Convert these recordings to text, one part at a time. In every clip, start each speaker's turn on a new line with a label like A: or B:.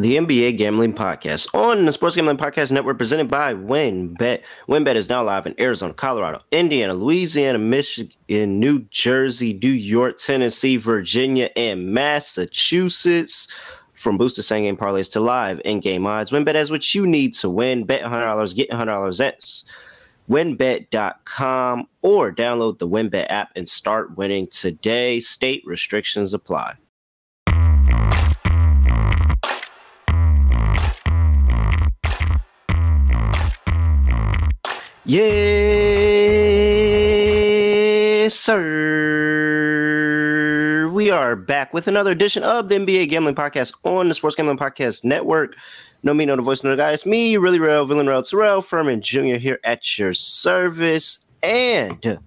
A: the NBA Gambling Podcast on the Sports Gambling Podcast Network, presented by WynnBET. WynnBET is now live in Arizona, Colorado, Indiana, Louisiana, Michigan, New Jersey, New York, Tennessee, Virginia, and Massachusetts. From boosted same game parlays to live in game odds, WynnBET has what you need to win. Bet $100, get $100. That's wynnbet.com or download the WynnBET app and start winning today. State restrictions apply. Yes, sir. We are back with another edition of the NBA Gambling Podcast on the Sports Gambling Podcast Network. No me, no the voice, no the guy. It's me, really real, villain real, Terrell Furman Jr. here at your service. And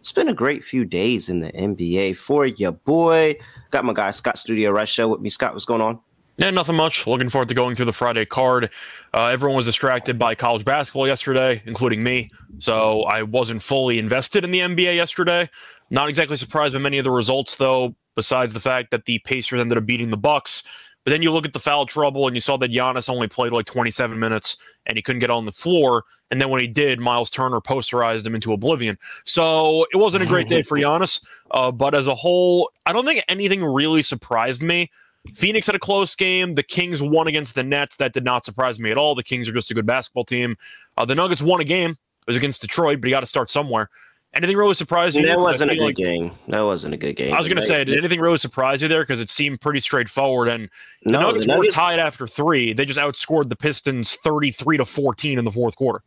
A: it's been a great few days in the NBA for your boy. Got my guy Scott Studio Rush Show with me. Scott, what's going on?
B: Yeah, nothing much. Looking forward to going through the Friday card. Uh, everyone was distracted by college basketball yesterday, including me. So I wasn't fully invested in the NBA yesterday. Not exactly surprised by many of the results, though. Besides the fact that the Pacers ended up beating the Bucks. But then you look at the foul trouble, and you saw that Giannis only played like 27 minutes, and he couldn't get on the floor. And then when he did, Myles Turner posterized him into oblivion. So it wasn't a great day for Giannis. Uh, but as a whole, I don't think anything really surprised me. Phoenix had a close game. The Kings won against the Nets. That did not surprise me at all. The Kings are just a good basketball team. Uh, the Nuggets won a game. It was against Detroit, but you got to start somewhere. Anything really surprise you?
A: That wasn't a good like, game. That wasn't a good game.
B: I was going to say, did anything really surprise you there? Because it seemed pretty straightforward. And the no, Nuggets, the Nuggets were tied after three. They just outscored the Pistons thirty-three to fourteen in the fourth quarter.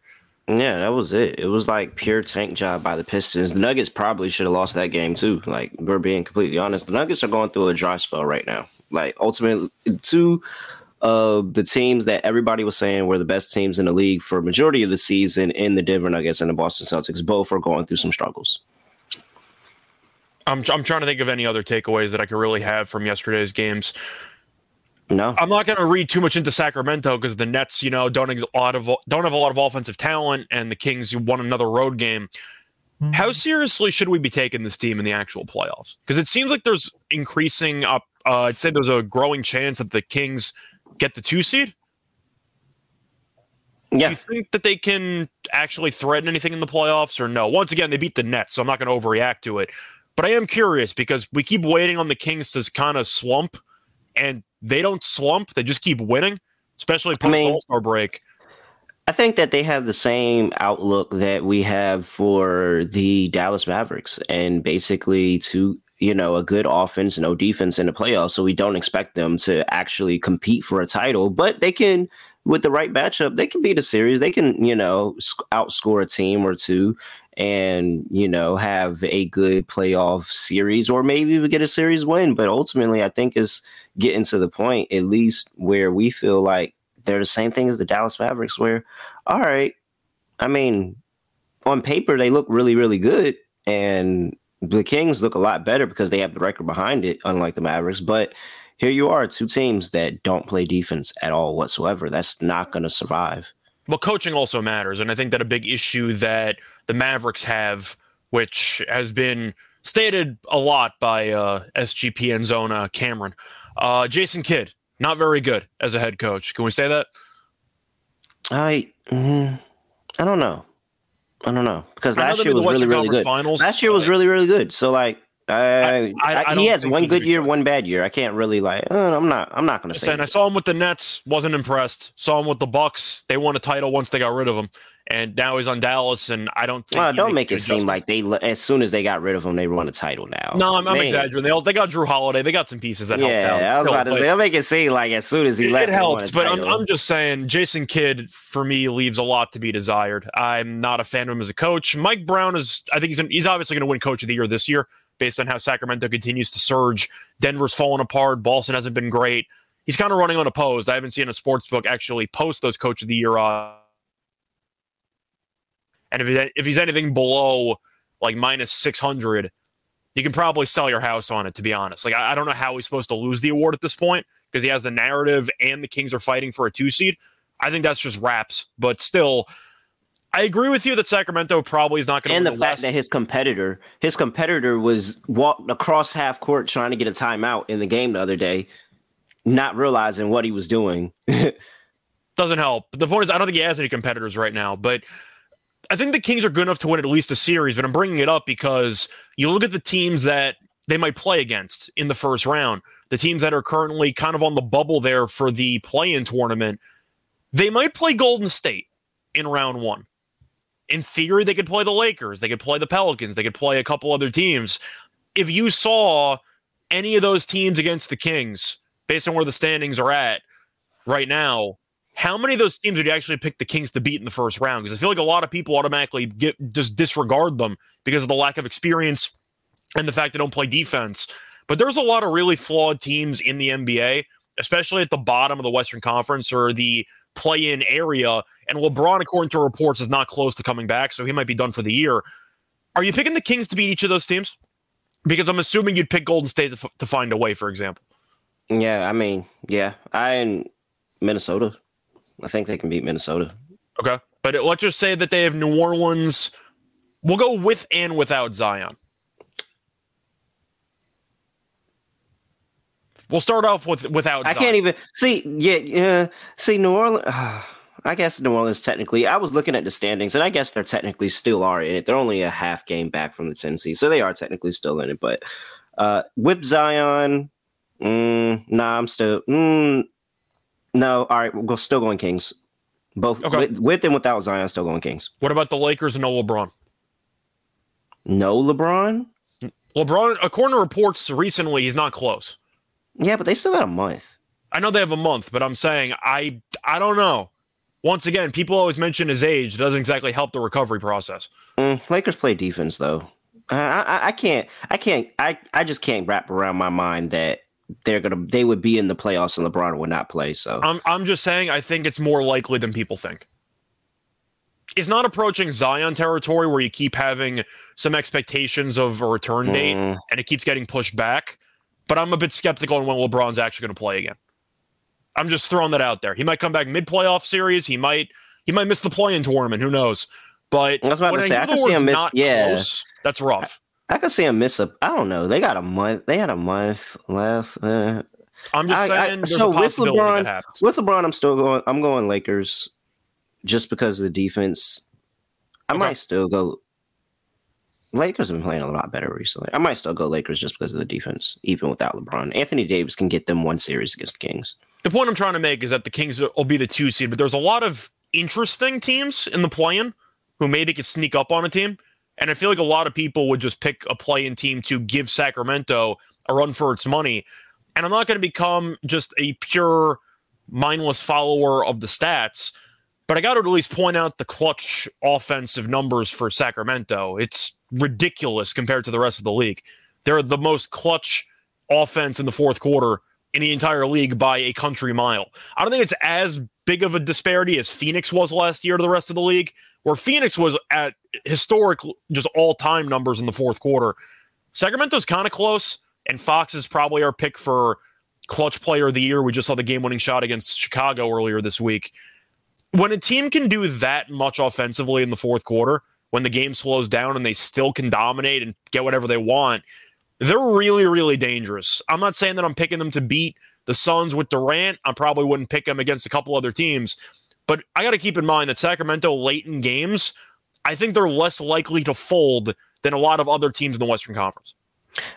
A: Yeah, that was it. It was like pure tank job by the Pistons. The Nuggets probably should have lost that game too. Like we're being completely honest, the Nuggets are going through a dry spell right now. Like ultimately, two of the teams that everybody was saying were the best teams in the league for majority of the season in the Denver Nuggets and the Boston Celtics both are going through some struggles.
B: I'm I'm trying to think of any other takeaways that I could really have from yesterday's games.
A: No,
B: I'm not going to read too much into Sacramento because the Nets, you know, don't a lot of don't have a lot of offensive talent, and the Kings won another road game. Mm-hmm. How seriously should we be taking this team in the actual playoffs? Because it seems like there's increasing up. Uh, I'd say there's a growing chance that the Kings get the two seed.
A: Yeah.
B: Do you think that they can actually threaten anything in the playoffs or no? Once again, they beat the Nets, so I'm not going to overreact to it. But I am curious because we keep waiting on the Kings to kind of slump, and they don't slump. They just keep winning, especially post All Star break.
A: I think that they have the same outlook that we have for the Dallas Mavericks, and basically to you know a good offense, no defense in the playoffs. So we don't expect them to actually compete for a title, but they can, with the right matchup, they can beat a series. They can you know outscore a team or two, and you know have a good playoff series, or maybe even get a series win. But ultimately, I think is getting to the point at least where we feel like they're the same thing as the Dallas Mavericks, where, all right, I mean, on paper, they look really, really good. And the Kings look a lot better because they have the record behind it, unlike the Mavericks. But here you are, two teams that don't play defense at all whatsoever. That's not going to survive.
B: Well, coaching also matters. And I think that a big issue that the Mavericks have, which has been stated a lot by uh, SGP and Zona Cameron, uh, Jason Kidd not very good as a head coach. Can we say that?
A: I mm, I don't know. I don't know because last year was really really good. Finals, last year was really really good. So like I, I, I, he has one good year, one bad year. I can't really like. Uh, I'm not. I'm not going to say.
B: And I saw him with the Nets. Wasn't impressed. Saw him with the Bucks. They won a title once they got rid of him and now he's on Dallas, and I don't.
A: Think well, don't make it seem like they as soon as they got rid of him, they won a title now.
B: No, I'm, I'm exaggerating. They, all, they got Jrue Holiday. They got some pieces that
A: yeah,
B: helped
A: out. I was about to say, they'll make it seem like as soon as he
B: it,
A: left,
B: it helped. But I'm, I'm, just saying, Jason Kidd for me leaves a lot to be desired. I'm not a fan of him as a coach. Mike Brown is, I think he's he's obviously going to win Coach of the Year this year based on how Sacramento continues to surge. Denver's fallen apart. Boston hasn't been great. He's kind of running unopposed. I haven't seen a sports book actually post those Coach of the Year. Uh, and if he's, if he's anything below like minus 600, you can probably sell your house on it, to be honest. Like, I, I don't know how he's supposed to lose the award at this point because he has the narrative and the Kings are fighting for a two seed. I think that's just raps, but still, I agree with you that Sacramento probably is not going to.
A: And
B: the,
A: the fact that his competitor, his competitor, was walked across half court trying to get a timeout in the game the other day. not realizing what he was doing.
B: Doesn't help. But the point is, I don't think he has any competitors right now. But I think the Kings are good enough to win at least a series. But I'm bringing it up because you look at the teams that they might play against in the first round, the teams that are currently kind of on the bubble there for the play in tournament, they might play Golden State in round one. In theory, they could play the Lakers, they could play the Pelicans, they could play a couple other teams. If you saw any of those teams against the Kings, based on where the standings are at right now, how many of those teams would you actually pick the Kings to beat in the first round? Because I feel like a lot of people automatically get just disregard them because of the lack of experience and the fact they don't play defense. But there's a lot of really flawed teams in the NBA, especially at the bottom of the Western Conference or the play in area. And LeBron, according to reports, is not close to coming back, so he might be done for the year. Are you picking the Kings to beat each of those teams? Because I'm assuming you'd pick Golden State to, f- to find a way, for example.
A: Yeah, I mean, yeah, I in Minnesota. I think they can beat Minnesota.
B: Okay, but let's just say that they have New Orleans. We'll go with and without Zion. We'll start off with without.
A: I
B: Zion.
A: can't even see. Yeah, yeah. See, New Orleans. Uh, I guess New Orleans technically. I was looking at the standings, and I guess they're technically still are in it. They're only a half game back from the Tennessee, so they are technically still in it. But uh, with Zion, mm, nah, I'm still. Mm, no, all right, we're still going Kings. Both
B: Okay.
A: with, with and without Zion, still going Kings.
B: What about the Lakers and no LeBron?
A: No LeBron.
B: LeBron, according to reports recently, he's not close.
A: Yeah, but they still got a month.
B: I know they have a month, but I'm saying I I don't know. Once again, people always mention his age. It doesn't exactly help the recovery process.
A: Mm, Lakers play defense though. I, I I can't I can't I I just can't wrap around my mind that they're gonna they would be in the playoffs and LeBron would not play. So
B: I'm I'm just saying I think it's more likely than people think. It's not approaching Zion territory where you keep having some expectations of a return date
A: Mm,
B: and it keeps getting pushed back. But I'm a bit skeptical on when LeBron's actually going to play again. I'm just throwing that out there. He might come back mid playoff series. He might he might miss the play in tournament. Who knows? But
A: I was about to say, I can see him miss- yeah.
B: close, that's rough.
A: I could see him miss a. I don't know. They got a month. They had a month left. Uh,
B: I'm just
A: I- I-
B: saying there's
A: so with LeBron- with LeBron, I'm still going. I'm going Lakers, just because of the defense. I
B: Okay.
A: might still go. Lakers have been playing a lot better recently. I might still go Lakers just because of the defense, even without LeBron. Anthony Davis can get them one series against the Kings.
B: The point I'm trying to make is that the Kings will be the two seed, but there's a lot of interesting teams in the play-in who maybe could sneak up on a team. And I feel like a lot of people would just pick a play-in team to give Sacramento a run for its money. And I'm not going to become just a pure mindless follower of the stats, but I got to at least point out the clutch offensive numbers for Sacramento. It's ridiculous compared to the rest of the league. They're the most clutch offense in the fourth quarter in the entire league by a country mile. I don't think it's as big of a disparity as Phoenix was last year to the rest of the league, where Phoenix was at historic, just all time numbers in the fourth quarter. Sacramento's kind of close, and Fox is probably our pick for clutch player of the year. We just saw the game winning shot against Chicago earlier this week. When a team can do that much offensively in the fourth quarter, when the game slows down and they still can dominate and get whatever they want, they're really, really dangerous. I'm not saying that I'm picking them to beat the Suns with Durant. I probably wouldn't pick them against a couple other teams. But I got to keep in mind that Sacramento late in games, I think they're less likely to fold than a lot of other teams in the Western Conference.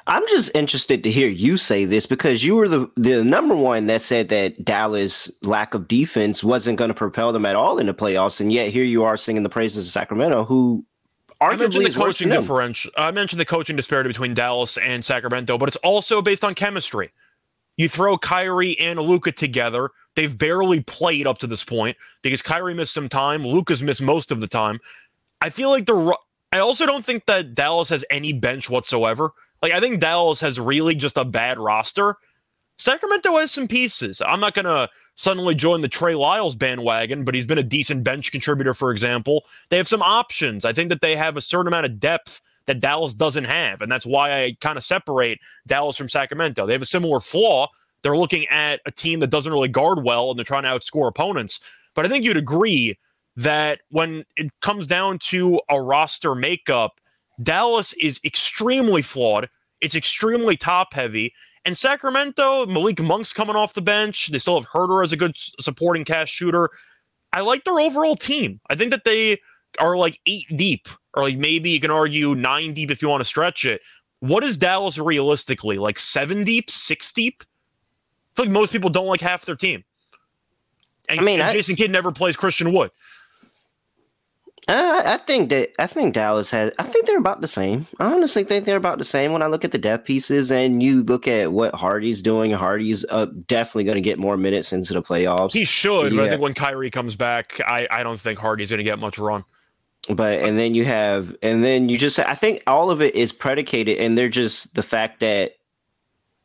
A: I'm just interested to hear you say this because you were the the number one that said that Dallas' lack of defense wasn't going to propel them at all in the playoffs, and yet here you are singing the praises of Sacramento, who
B: I mentioned
A: arguably
B: the coaching differential. Uh, I mentioned the coaching disparity between Dallas and Sacramento, but it's also based on chemistry. You throw Kyrie and Luka together. They've barely played up to this point because Kyrie missed some time. Luka's missed most of the time. I feel like the. I also don't think that Dallas has any bench whatsoever. Like I think Dallas has really just a bad roster. Sacramento has some pieces. I'm not gonna suddenly join the Trey Lyles bandwagon, but he's been a decent bench contributor, for example. They have some options. I think that they have a certain amount of depth that Dallas doesn't have, and that's why I kind of separate Dallas from Sacramento. They have a similar flaw. They're looking at a team that doesn't really guard well, and they're trying to outscore opponents. But I think you'd agree that when it comes down to a roster makeup, Dallas is extremely flawed. It's extremely top heavy. And Sacramento, Malik Monk's coming off the bench. They still have Huerter as a good supporting cast shooter. I like their overall team. I think that they are like eight deep, or like maybe you can argue nine deep if you want to stretch it. What is Dallas realistically? Like seven deep, six deep? Like most people don't like half their team. And, I mean, and I, Jason Kidd never plays Christian Wood.
A: Uh, I think that I think Dallas has. I think they're about the same. I honestly think they're about the same when I look at the depth pieces and you look at what Hardy's doing. Hardy's uh, definitely going to get more minutes into the playoffs.
B: He should, yeah. but I think when Kyrie comes back, I I don't think Hardy's going to get much run.
A: But and then you have and then you just I think all of it is predicated and they're just the fact that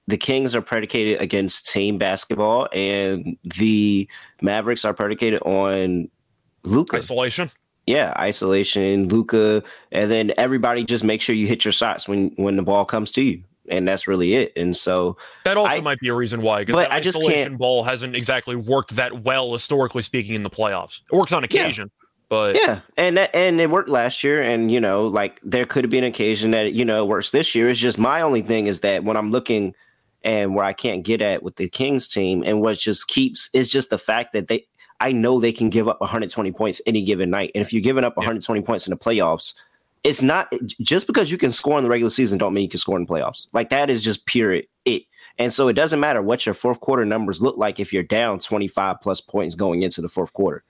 A: the Kings are predicated against team basketball and the Mavericks are predicated on Luka
B: isolation
A: yeah, isolation, Luka, and then everybody just make sure you hit your shots when when the ball comes to you, and that's really it. And so
B: that also I, might be a reason why.
A: But I just can't.
B: Ball hasn't exactly worked that well historically speaking in the playoffs. It works on occasion. Yeah. But
A: yeah, and that, and it worked last year, and you know, like there could be an occasion that you know works this year. It's just my only thing is that when I'm looking and where I can't get at with the Kings team, and what just keeps is just the fact that they I know they can give up 120 points any given night. And if you're giving up 120 yeah. points in the playoffs, it's not just because you can score in the regular season don't mean you can score in the playoffs. Like that is just pure it. And so it doesn't matter what your fourth quarter numbers look like if you're down 25 plus points going into the fourth quarter.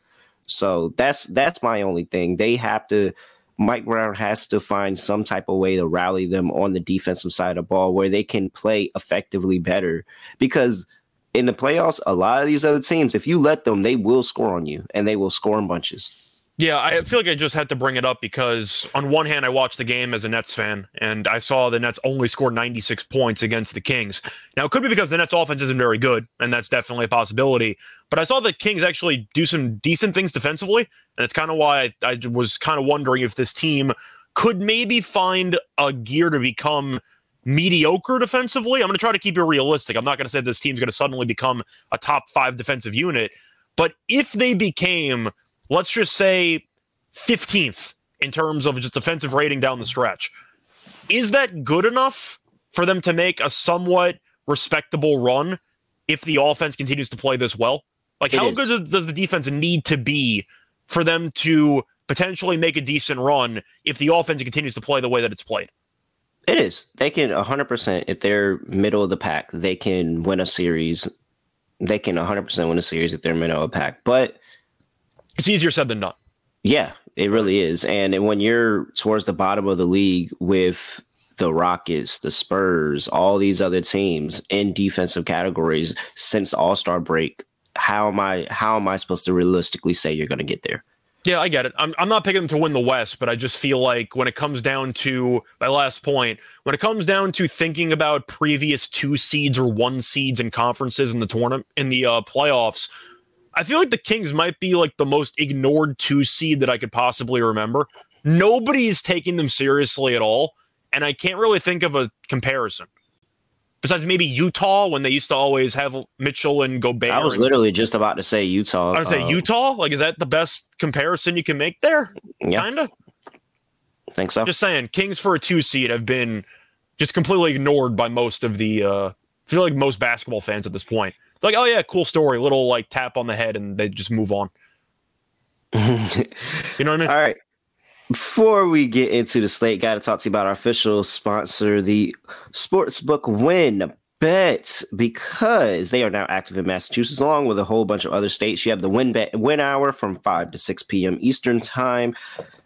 A: So that's that's my only thing. They have to Mike Brown has to find some type of way to rally them on the defensive side of the ball where they can play effectively better because in the playoffs, a lot of these other teams, if you let them, they will score on you and they will score in bunches.
B: Yeah, I feel like I just had to bring it up because on one hand, I watched the game as a Nets fan, and I saw the Nets only scored 96 points against the Kings. Now, it could be because the Nets offense isn't very good, and that's definitely a possibility. But I saw the Kings actually do some decent things defensively, and it's kind of why I, I was kind of wondering if this team could maybe find a gear to become – mediocre defensively. I'm going to try to keep it realistic. I'm not going to say this team's going to suddenly become a top five defensive unit. But if they became, let's just say, 15th in terms of just defensive rating down the stretch, is that good enough for them to make a somewhat respectable run if the offense continues to play this well? Like, it how is. good does the defense need to be for them to potentially make a decent run if the offense continues to play the way that it's played?
A: It is. They can 100%, if they're middle of the pack, they can win a series. They can 100% win a series if they're middle of the pack. But
B: it's easier said than done.
A: Yeah, it really is. And when you're towards the bottom of the league with the Rockets, the Spurs, all these other teams in defensive categories since All Star break, how am I how am I supposed to realistically say you're going to get there?
B: Yeah, I get it. I'm, I'm not picking them to win the West, but I just feel like when it comes down to my last point, when it comes down to thinking about previous two seeds or one seeds in conferences in the tournament in the uh, playoffs, I feel like the Kings might be like the most ignored two seed that I could possibly remember. Nobody's taking them seriously at all, and I can't really think of a comparison besides maybe Utah when they used to always have Mitchell and Gobert.
A: I was literally just about to say Utah.
B: I was say uh, Utah. Like, is that the best comparison you can make there?
A: Yeah,
B: kinda.
A: Think so.
B: Just saying, Kings for a two seed have been just completely ignored by most of the. uh I feel like most basketball fans at this point. Like, oh yeah, cool story, little like tap on the head, and they just move on. you know what I mean?
A: All right. Before we get into the slate, got to talk to you about our official sponsor, the Sportsbook Win Bet, because they are now active in Massachusetts, along with a whole bunch of other states. You have the WynnBET Win Hour from 5 to 6 p.m. Eastern Time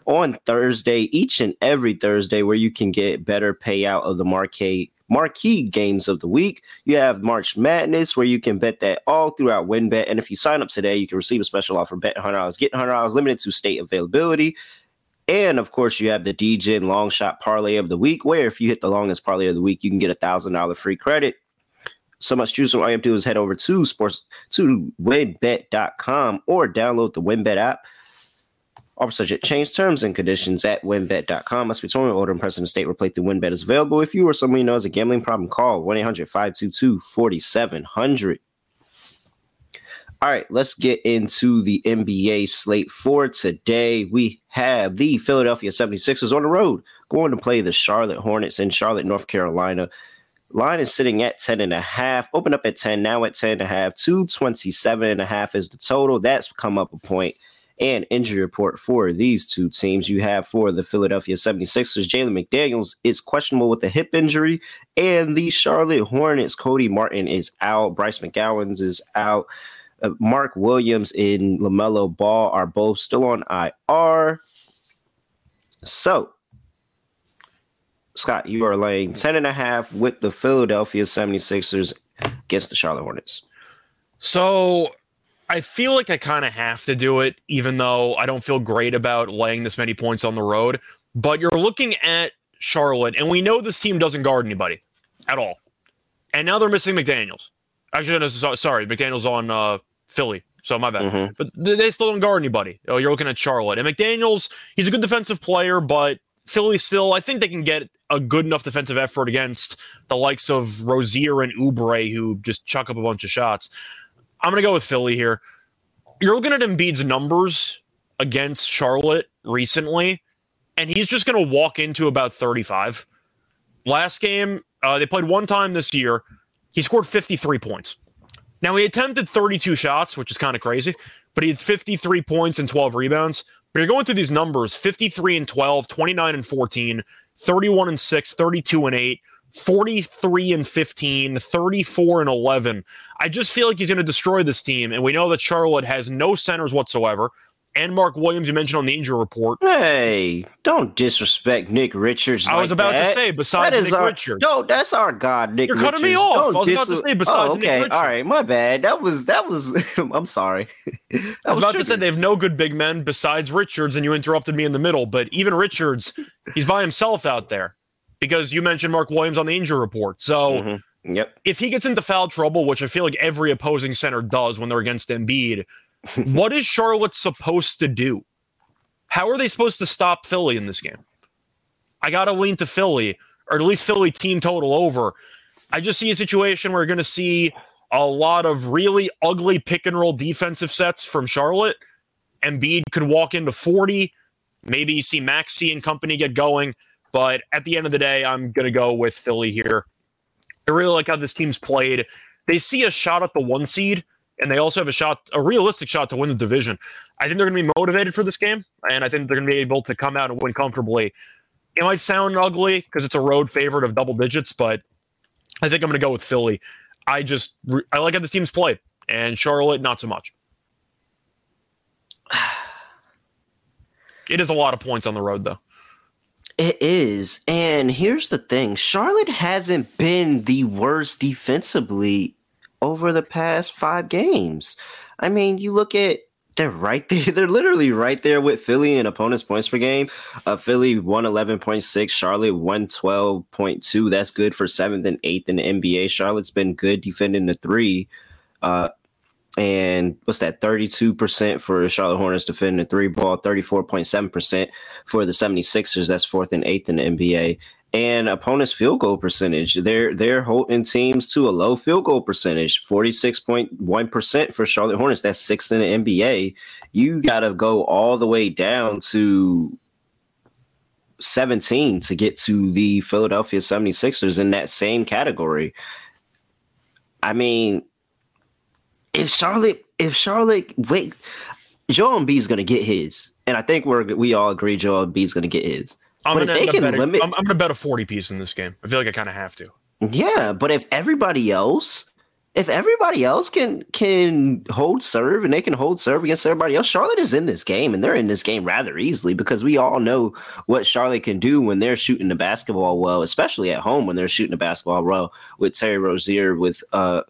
A: on Thursday, each and every Thursday, where you can get better payout of the marquee marquee games of the week. You have March Madness, where you can bet that all throughout WynnBET. And if you sign up today, you can receive a special offer bet $100, get $100 limited to state availability. And of course, you have the DJ long shot parlay of the week, where if you hit the longest parlay of the week, you can get a thousand dollar free credit. So much from all you have to do is head over to sports to wynnbet.com or download the WynnBET app. Offer subject change terms and conditions at wynnbet.com. Must be 21 older and present in state where play through WynnBET is available. If you or someone you know has a gambling problem, call 1 800 522 4700. All right, let's get into the NBA slate for today. We have the Philadelphia 76ers on the road going to play the Charlotte Hornets in Charlotte, North Carolina. Line is sitting at 10 and a half, open up at 10, now at 10 and a half, 227 and a half is the total. That's come up a point. And injury report for these two teams. You have for the Philadelphia 76ers, Jalen McDaniels is questionable with a hip injury, and the Charlotte Hornets, Cody Martin is out, Bryce McGowens is out. Uh, Mark Williams and LaMelo Ball are both still on IR. So, Scott, you are laying 10 and a half with the Philadelphia 76ers against the Charlotte Hornets.
B: So, I feel like I kind of have to do it, even though I don't feel great about laying this many points on the road. But you're looking at Charlotte, and we know this team doesn't guard anybody at all. And now they're missing McDaniels. Actually, no, sorry, McDaniels on uh, Philly. So my bad. Mm-hmm. But they still don't guard anybody. Oh, you're looking at Charlotte. And McDaniels, he's a good defensive player, but Philly still, I think they can get a good enough defensive effort against the likes of Rozier and Oubre, who just chuck up a bunch of shots. I'm going to go with Philly here. You're looking at Embiid's numbers against Charlotte recently, and he's just going to walk into about 35. Last game, uh, they played one time this year. He scored 53 points. Now, he attempted 32 shots, which is kind of crazy, but he had 53 points and 12 rebounds. But you're going through these numbers 53 and 12, 29 and 14, 31 and 6, 32 and 8, 43 and 15, 34 and 11. I just feel like he's going to destroy this team. And we know that Charlotte has no centers whatsoever and Mark Williams, you mentioned on the injury report.
A: Hey, don't disrespect Nick Richards.
B: I
A: like
B: was about
A: that.
B: to say, besides Nick
A: our,
B: Richards.
A: No, that's our God, Nick.
B: You're
A: Richards.
B: cutting me off.
A: Don't
B: I was
A: dis-
B: about to say, besides
A: oh, okay.
B: Nick Richards.
A: All right, my bad. That was that was. I'm sorry.
B: I was, about to say they have no good big men besides Richards, and you interrupted me in the middle. But even Richards, he's by himself out there because you mentioned Mark Williams on the injury report. So.
A: Mm-hmm. Yep.
B: If he gets into foul trouble, which I feel like every opposing center does when they're against Embiid, what is Charlotte supposed to do? How are they supposed to stop Philly in this game? I got to lean to Philly, or at least Philly team total over. I just see a situation where you're going to see a lot of really ugly pick and roll defensive sets from Charlotte. Embiid could walk into 40. Maybe you see Maxey and company get going. But at the end of the day, I'm going to go with Philly here. I really like how this team's played. They see a shot at the one seed, and they also have a shot, a realistic shot to win the division. I think they're going to be motivated for this game, and I think they're going to be able to come out and win comfortably. It might sound ugly because it's a road favorite of double digits, but I think I'm going to go with Philly. I just I like how this team's played, and Charlotte not so much. It is a lot of points on the road, though.
A: It is. And here's the thing Charlotte hasn't been the worst defensively over the past five games. I mean, you look at they're right there. They're literally right there with Philly in opponents' points per game. Uh, Philly 111.6, Charlotte 112.2. That's good for seventh and eighth in the NBA. Charlotte's been good defending the three. Uh, and what's that 32% for Charlotte Hornets defending the three ball, 34.7% for the 76ers. That's fourth and eighth in the NBA and opponents' field goal percentage. They're they're holding teams to a low field goal percentage, forty six point one percent for Charlotte Hornets. That's sixth in the NBA. You got to go all the way down to 17 to get to the Philadelphia 76ers in that same category. I mean, if Charlotte, if Charlotte, wait, Joel Embiid's going to get his, and I think we're we all agree Joel Embiid's going to get his.
B: I'm gonna, betting, limit, I'm, I'm gonna bet a 40 piece in this game. I feel like I kind of have to.
A: Yeah, but if everybody else, if everybody else can can hold serve and they can hold serve against everybody else, Charlotte is in this game and they're in this game rather easily because we all know what Charlotte can do when they're shooting the basketball well, especially at home when they're shooting the basketball well with Terry Rozier, with uh,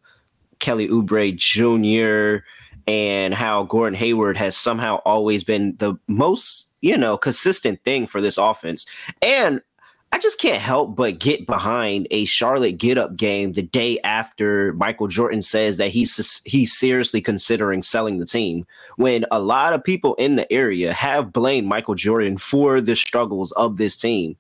A: Kelly Oubre Jr and how Gordon Hayward has somehow always been the most, you know, consistent thing for this offense. And I just can't help but get behind a Charlotte get up game the day after Michael Jordan says that he's he's seriously considering selling the team when a lot of people in the area have blamed Michael Jordan for the struggles of this team.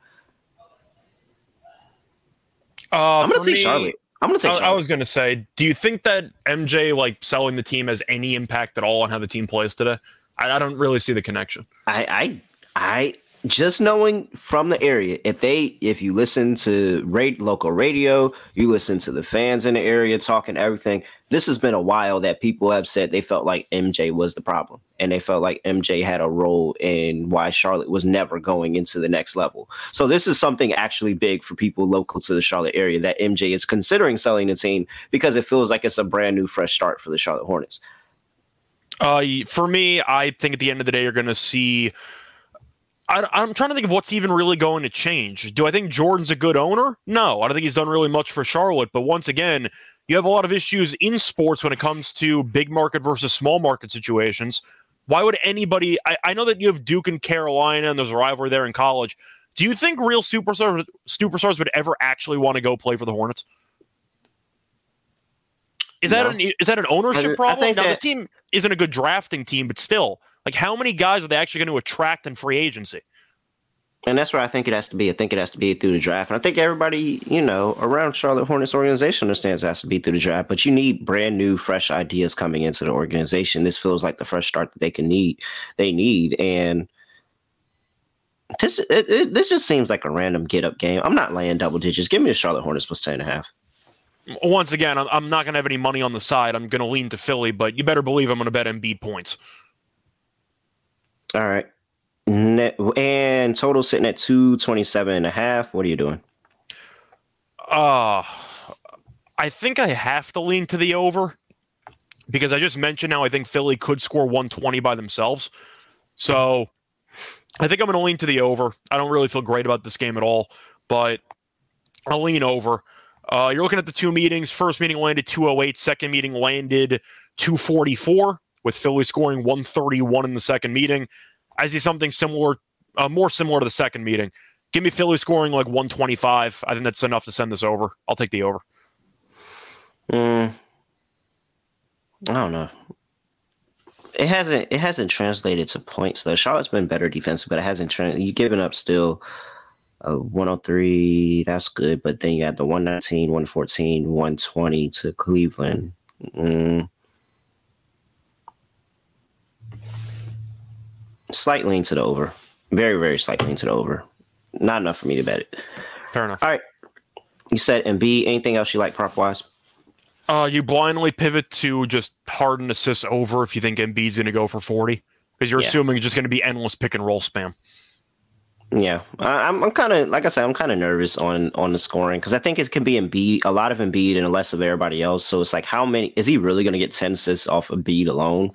B: Uh,
A: I'm going to take Charlotte. I'm gonna say. I,
B: I, was gonna say, do you think that MJ like selling the team has any impact at all on how the team plays today? I, I don't really see the connection.
A: I, I, I, just knowing from the area, if they, if you listen to rate local radio, you listen to the fans in the area talking everything. This has been a while that people have said they felt like MJ was the problem, and they felt like MJ had a role in why Charlotte was never going into the next level. So this is something actually big for people local to the Charlotte area that MJ is considering selling the team because it feels like it's a brand new, fresh start for the Charlotte Hornets.
B: Uh, for me, I think at the end of the day, you're going to see I, am trying to think of what's even really going to change. Do I think Jordan's a good owner? No, I don't think he's done really much for Charlotte. But once again, you have a lot of issues in sports when it comes to big market versus small market situations. Why would anybody? I, I know that you have Duke and Carolina, and there's a rivalry there in college. Do you think real superstars superstars would ever actually want to go play for the Hornets? Is no. that an is that an ownership I, problem? I now that, this team isn't a good drafting team, but still, like, how many guys are they actually going to attract in free agency?
A: And that's where I think it has to be. I think it has to be through the draft. And I think everybody, you know, around Charlotte Hornets organization understands it has to be through the draft. But you need brand new, fresh ideas coming into the organization. This feels like the fresh start that they can need. They need. And this it, it, this just seems like a random get up game. I'm not laying double digits. Give me the Charlotte Hornets plus ten and a half.
B: Once again, I'm, I'm not going to have any money on the side. I'm going to lean to Philly, but you better believe I'm going to bet Embiid points.
A: All right. Net, and total sitting at 227 and a half. What are you doing?
B: Uh I think I have to lean to the over because I just mentioned now I think Philly could score 120 by themselves. So I think I'm going to lean to the over. I don't really feel great about this game at all, but I'll lean over. Uh, you're looking at the two meetings. First meeting landed 208. Second meeting landed 244 with Philly scoring 131 in the second meeting. I see something similar, uh, more similar to the second meeting. Give me Philly scoring like 125. I think that's enough to send this over. I'll take the over.
A: Mm, I don't know. It hasn't it hasn't translated to points though. Charlotte's been better defensive, but it hasn't. Tra- you given up still a 103. That's good, but then you had the 119, 114, 120 to Cleveland. Mm. Slightly into the over. Very, very slightly into the over. Not enough for me to bet it.
B: Fair enough.
A: All right. You said Embiid. Anything else you like prop wise?
B: Uh, you blindly pivot to just Harden assists over if you think Embiid's going to go for 40 because you're yeah. assuming it's just going to be endless pick and roll spam.
A: Yeah, I, I'm, I'm kind of like I said, I'm kind of nervous on on the scoring because I think it can be Embiid, a lot of Embiid and less of everybody else. So it's like, how many is he really going to get ten assists off of Embiid alone?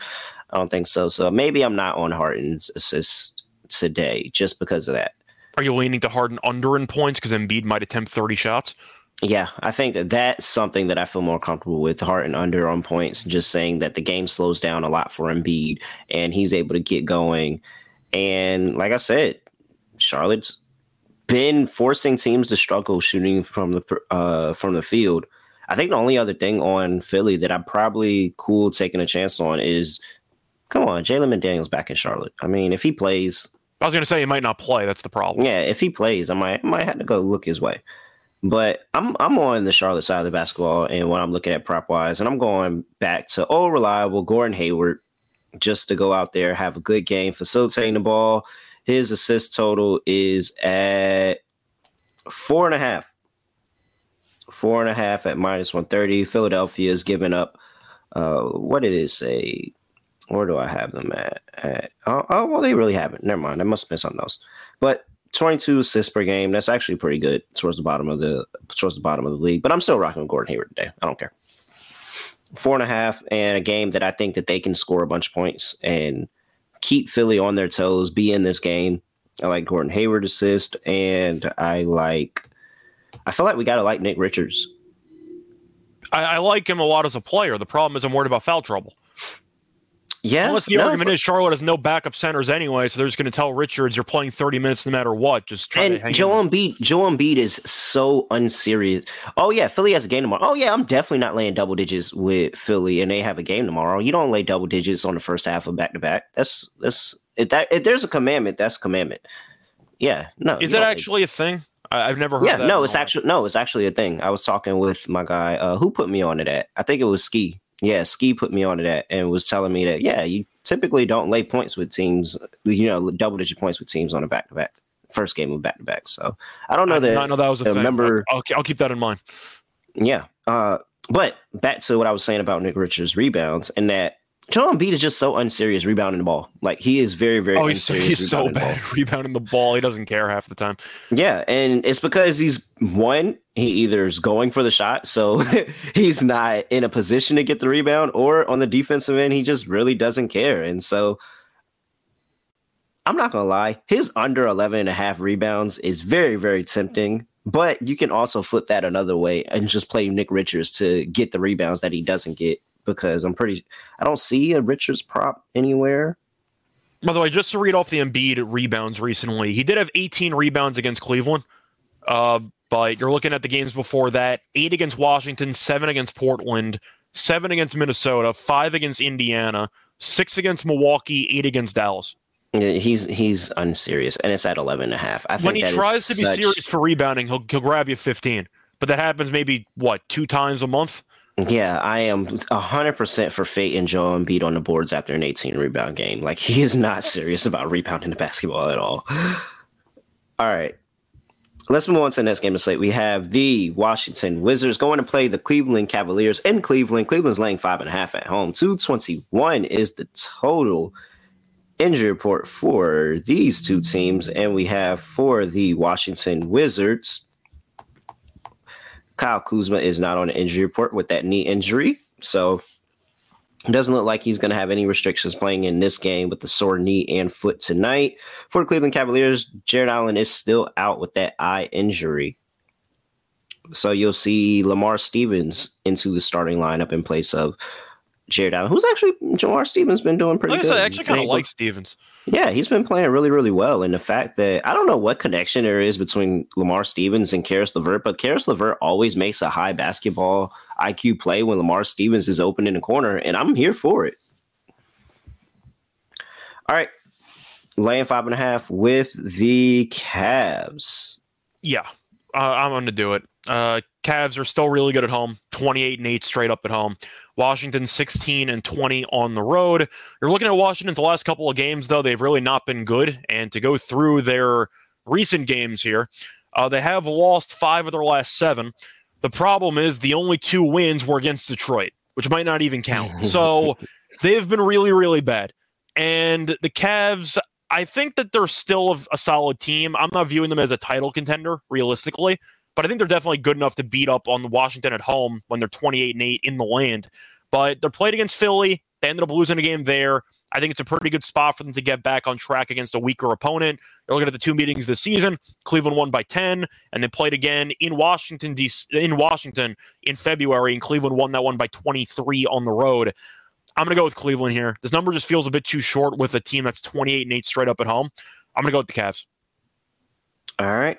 A: I don't think so. So maybe I'm not on Harden's assist today just because of that.
B: Are you leaning to Harden under in points because Embiid might attempt 30 shots?
A: Yeah, I think that that's something that I feel more comfortable with Harden under on points. Just saying that the game slows down a lot for Embiid and he's able to get going. And like I said, Charlotte's been forcing teams to struggle shooting from the uh, from the field. I think the only other thing on Philly that I'm probably cool taking a chance on is Come on, Jalen McDaniels back in Charlotte. I mean, if he plays,
B: I was going to say he might not play. That's the problem.
A: Yeah, if he plays, I might I might have to go look his way. But I'm I'm on the Charlotte side of the basketball, and when I'm looking at prop wise, and I'm going back to oh reliable Gordon Hayward, just to go out there have a good game, facilitating the ball. His assist total is at four and a half. Four and a half at minus one thirty. Philadelphia is giving up. Uh, what did it say? Where do I have them at? at oh, oh, well, they really haven't. Never mind. I must have been something else. But 22 assists per game. That's actually pretty good towards the bottom of the towards the bottom of the league. But I'm still rocking with Gordon Hayward today. I don't care. Four and a half and a game that I think that they can score a bunch of points and keep Philly on their toes. Be in this game. I like Gordon Hayward assist, and I like. I feel like we got to like Nick Richards.
B: I, I like him a lot as a player. The problem is I'm worried about foul trouble.
A: Yeah.
B: Unless the no, argument for, is Charlotte has no backup centers anyway, so they're just going to tell Richards you're playing 30 minutes no matter what. Just try and to hang
A: Joel Embiid, Joel Embiid is so unserious. Oh yeah, Philly has a game tomorrow. Oh yeah, I'm definitely not laying double digits with Philly, and they have a game tomorrow. You don't lay double digits on the first half of back to back. That's that's if that if there's a commandment, that's a commandment. Yeah, no.
B: Is that actually lay. a thing? I, have never heard.
A: Yeah, no, it's actually no, it's actually a thing. I was talking with my guy uh, who put me on to that. I think it was Ski. Yeah, Ski put me on to that and was telling me that yeah, you typically don't lay points with teams, you know, double digit points with teams on a back to back first game of back to back. So I don't know
B: I
A: that.
B: I know that was a.
A: Remember,
B: I'll, I'll keep that in mind.
A: Yeah. Uh, but back to what I was saying about Nick Richards' rebounds and that Joel Embiid is just so unserious rebounding the ball. Like he is very, very.
B: Oh, he's, he's so bad
A: ball.
B: rebounding the ball. He doesn't care half the time.
A: Yeah, and it's because he's one. He either is going for the shot, so he's not in a position to get the rebound, or on the defensive end, he just really doesn't care. And so, I'm not gonna lie, his under 11 and a half rebounds is very, very tempting. But you can also flip that another way and just play Nick Richards to get the rebounds that he doesn't get because I'm pretty. I don't see a Richards prop anywhere.
B: By the way, just to read off the Embiid rebounds recently, he did have 18 rebounds against Cleveland. Uh, but you're looking at the games before that: eight against Washington, seven against Portland, seven against Minnesota, five against Indiana, six against Milwaukee, eight against Dallas.
A: He's he's unserious, and it's at 11 and a half. I think
B: When he tries to be
A: such-
B: serious for rebounding, he'll he'll grab you 15. But that happens maybe what two times a month.
A: Yeah, I am 100% for Fate and Joel Embiid on the boards after an 18 rebound game. Like, he is not serious about rebounding the basketball at all. All right. Let's move on to the next game of slate. We have the Washington Wizards going to play the Cleveland Cavaliers in Cleveland. Cleveland's laying five and a half at home. 221 is the total injury report for these two teams. And we have for the Washington Wizards, Kyle Kuzma is not on the injury report with that knee injury. So it doesn't look like he's going to have any restrictions playing in this game with the sore knee and foot tonight. For the Cleveland Cavaliers, Jarrett Allen is still out with that eye injury. So you'll see Lamar Stevens into the starting lineup in place of Jarrett Allen, who's actually Lamar Stevens been doing pretty
B: Like I
A: good.
B: said, I actually kind of like Stevens.
A: Yeah, he's been playing really, really well. And the fact that I don't know what connection there is between Lamar Stevens and Karis LeVert, but Karis LeVert always makes a high basketball IQ play when Lamar Stevens is open in the corner, and I'm here for it. All right. Laying five and a half with the Cavs.
B: Yeah, uh, I'm going to do it. Uh, Cavs are still really good at home, 28 and 8 straight up at home. Washington 16 and 20 on the road. You're looking at Washington's last couple of games, though, they've really not been good. And to go through their recent games here, uh, they have lost five of their last seven. The problem is the only two wins were against Detroit, which might not even count. So they've been really, really bad. And the Cavs, I think that they're still a, a solid team. I'm not viewing them as a title contender, realistically, but I think they're definitely good enough to beat up on Washington at home when they're 28 and 8 in the land. But they're played against Philly. They ended up losing a game there. I think it's a pretty good spot for them to get back on track against a weaker opponent. You're looking at the two meetings this season. Cleveland won by 10, and they played again in Washington, in Washington in February, and Cleveland won that one by 23 on the road. I'm going to go with Cleveland here. This number just feels a bit too short with a team that's 28 and 8 straight up at home. I'm going to go with the Cavs.
A: All right.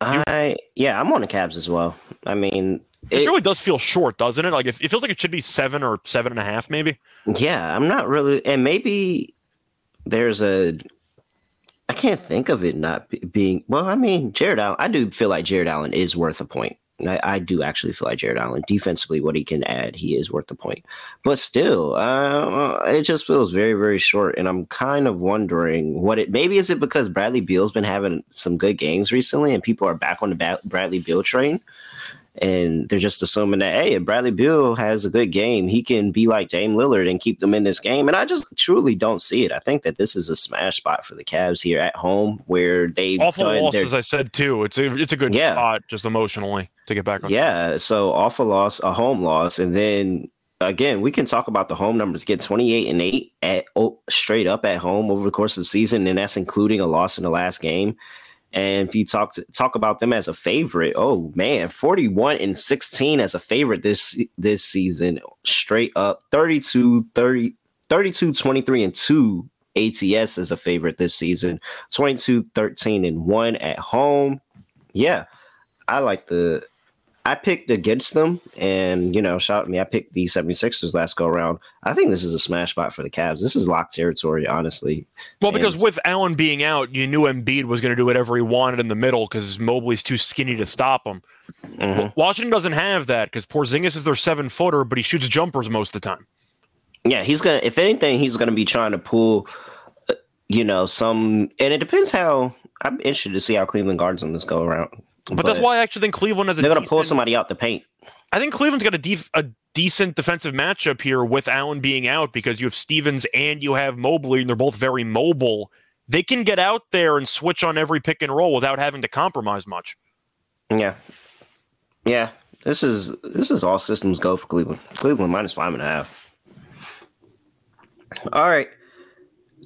A: I yeah, I'm on the Cavs as well. I mean,
B: It,
A: it-
B: really does feel short, doesn't it? Like it, it feels like it should be seven or seven and a half, maybe.
A: Yeah, I'm not really, and maybe there's a. I can't think of it not be- being well. I mean, Jarrett Allen. I do feel like Jarrett Allen is worth a point. I, I do actually feel like Jarrett Allen defensively, what he can add, he is worth the point. But still, uh, it just feels very, very short. And I'm kind of wondering what it. Maybe is it because Bradley Beal's been having some good games recently, and people are back on the ba- Bradley Beal train and they're just assuming that hey, if Bradley Beal has a good game, he can be like Dame Lillard and keep them in this game. And I just truly don't see it. I think that this is a smash spot for the Cavs here at home, where they
B: Awful loss, as I said too. It's a it's a good
A: Yeah.
B: spot just emotionally to get back on.
A: Yeah, so awful loss, a home loss, and then again, we can talk about the home numbers. Get twenty eight and eight at oh, straight up at home over the course of the season, and that's including a loss in the last game. And if you talk to, talk about them as a favorite, oh man, 41 and 16 as a favorite this this season, straight up 32 30 32 23 and 2 ATS as a favorite this season, 22 13 and 1 at home. Yeah. I like the I picked against them and you know, shout at me. I picked the 76ers last go around. I think this is a smash spot for the Cavs. This is locked territory, honestly.
B: Well, because
A: And-
B: with Allen being out, you knew Embiid was going to do whatever he wanted in the middle because Mobley's too skinny to stop him.
A: Mhm.
B: Washington doesn't have that because Porzingis is their seven footer, but he shoots jumpers most of the time.
A: Yeah, he's gonna. If anything, he's gonna be trying to pull, uh, you know, some. And it depends how. I'm interested to see how Cleveland guards on this go around.
B: But, but, that's why I actually think Cleveland has a.
A: They're gonna pull somebody out the paint.
B: I think Cleveland's got a, def- a decent defensive matchup here with Allen being out because you have Stevens and you have Mobley, and they're both very mobile. They can get out there and switch on every pick and roll without having to compromise much.
A: Yeah, yeah. This is this is all systems go for Cleveland. Cleveland minus five and a half. All right.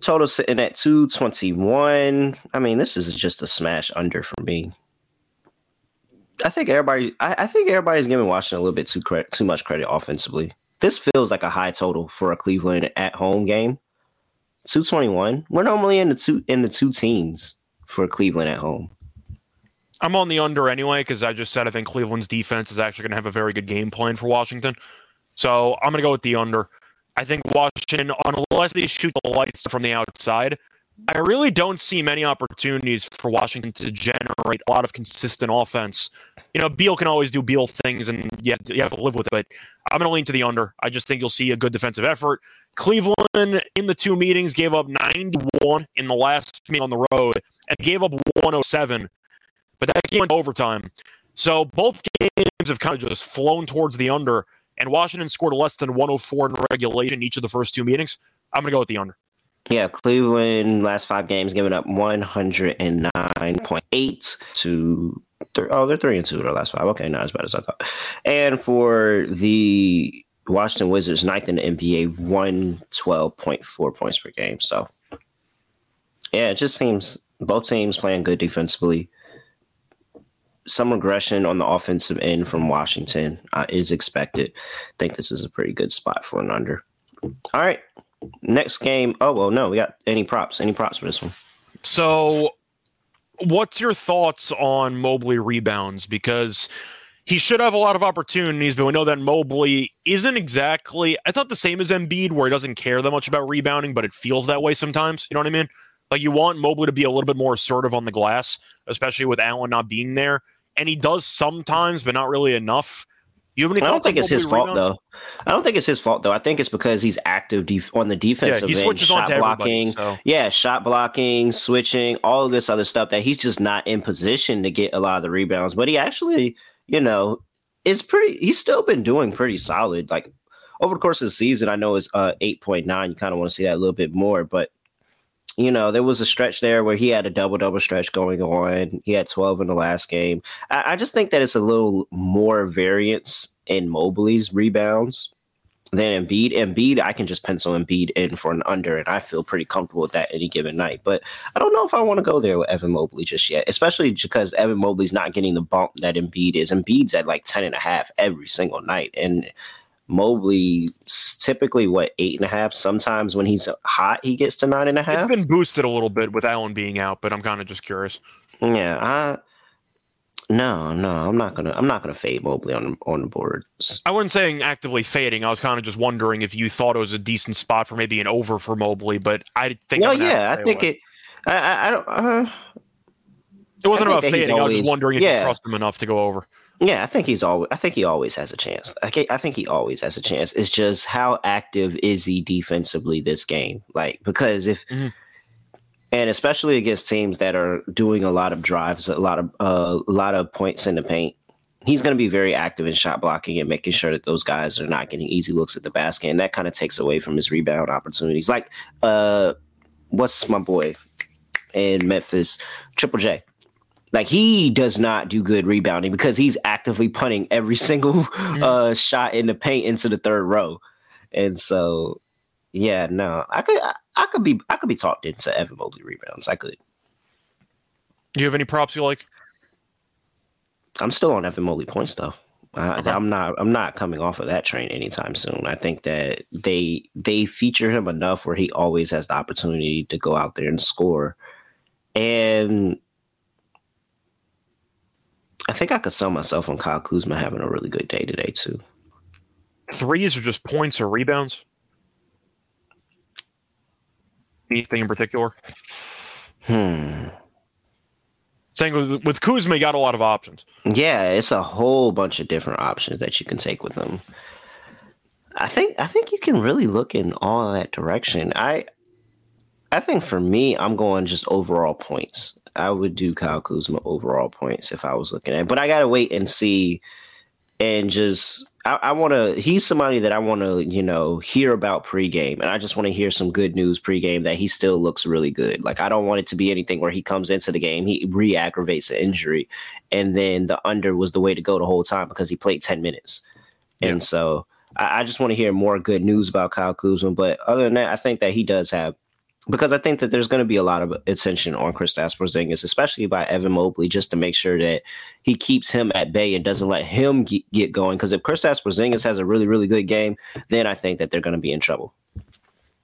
A: Total sitting at 221. I mean, this is just a smash under for me. I think everybody I, I think everybody's giving Washington a little bit too too much credit offensively. This feels like a high total for a Cleveland at home game. 221. We're normally in the two in the two teams for Cleveland at home.
B: I'm on the under anyway because I just said I think Cleveland's defense is actually going to have a very good game plan for Washington. So I'm going to go with the under. I think Washington, unless they shoot the lights from the outside, I really don't see many opportunities for Washington to generate a lot of consistent offense. You know, Beal can always do Beal things, and you have to, you have to live with it. But I'm going to lean to the under. I just think you'll see a good defensive effort. Cleveland in the two meetings gave up 91 in the last meeting on the road and gave up 107, but that game went overtime. So both games have kind of just flown towards the under, and Washington scored less than 104 in regulation each of the first two meetings. I'm going to go with the under.
A: Yeah, Cleveland last five games giving up 109.8 to th- oh they're three and two their last five. Okay, not as bad as I thought. And for the Washington Wizards, ninth in the NBA, 112.4 points per game. So yeah, it just seems both teams playing good defensively. Some regression on the offensive end from Washington uh, is expected. I think this is a pretty good spot for an under. All right, next game. Oh well, no, we got any props? Any props for this one?
B: So, what's your thoughts on Mobley rebounds? Because he should have a lot of opportunities, but we know that Mobley isn't exactly. I thought the same as Embiid, where he doesn't care that much about rebounding, but it feels that way sometimes. You know what I mean? Like you want Mobley to be a little bit more assertive on the glass, especially with Allen not being there, and he does sometimes, but not really enough.
A: You have any I don't think it's his fault though. I don't think it's his fault though. I think it's because he's active def- on the defensive yeah, end, shot blocking. So. Yeah, shot blocking, switching, all of this other stuff that he's just not in position to get a lot of the rebounds. But he actually, you know, is pretty. He's still been doing pretty solid. Like over the course of the season, I know it's uh, eight point nine. You kind of want to see that a little bit more, but you know, there was a stretch there where he had a double double stretch going on. He had 12 in the last game. I, I, just think that it's a little more variance in Mobley's rebounds than Embiid. Embiid, I can just pencil Embiid in for an under, and I feel pretty comfortable with that any given night. But I don't know if I want to go there with Evan Mobley just yet, especially because Evan Mobley's not getting the bump that Embiid is. Embiid's at like 10 and a half every single night. And Mobley typically what eight and a half. Sometimes when he's hot, he gets to nine and a half.
B: It's been boosted a little bit with Allen being out, but I'm kind of just curious.
A: Yeah, I no, no, I'm not gonna I'm not gonna fade Mobley on on the boards.
B: I wasn't saying actively fading. I was kind of just wondering if you thought it was a decent spot for maybe an over for Mobley, but I think.
A: No, yeah, I think away. it. I, I, I don't. Uh,
B: it wasn't about fading. Always, I was just wondering if yeah. you trust him enough to go over.
A: Yeah, I think he's always. I think he always has a chance. I, I think he always has a chance. It's just how active is he defensively this game? Like because if, mm-hmm. and especially against teams that are doing a lot of drives, a lot of uh, a lot of points in the paint, he's going to be very active in shot blocking and making sure that those guys are not getting easy looks at the basket, and that kind of takes away from his rebound opportunities. Like, uh, what's my boy in Memphis, Triple J like he does not do good rebounding because he's actively punting every single uh, shot in the paint into the third row. And so, yeah, no, I could, I, I could be, I could be talked into Evan Mobley rebounds. I could.
B: You have any props you like?
A: I'm still on Evan Mobley points though. I, okay. I'm not. I'm not coming off of that train anytime soon. I think that they they feature him enough where he always has the opportunity to go out there and score, and I think I could sell myself on Kyle Kuzma having a really good day today too.
B: Threes are just points or rebounds? Anything in particular?
A: Hmm.
B: Saying with, with Kuzma, you got a lot of options.
A: Yeah, it's a whole bunch of different options that you can take with him. I think I think you can really look in all that direction. I I think for me, I'm going just overall points. I would do Kyle Kuzma overall points if I was looking at, but I gotta wait and see and just I, I want to. He's somebody that I want to, you know, hear about pregame, and I just want to hear some good news pregame that he still looks really good. Like I don't want it to be anything where he comes into the game, he re-aggravates an injury, and then the under was the way to go the whole time because he played ten minutes, and so I, I just want to hear more good news about Kyle Kuzma. But other than that, I think that he does have because I think that there's going to be a lot of attention on Kristaps Porzingis, especially by Evan Mobley, just to make sure that he keeps him at bay and doesn't let him get going. Because if Kristaps Porzingis has a really, really good game, then I think that they're going to be in trouble.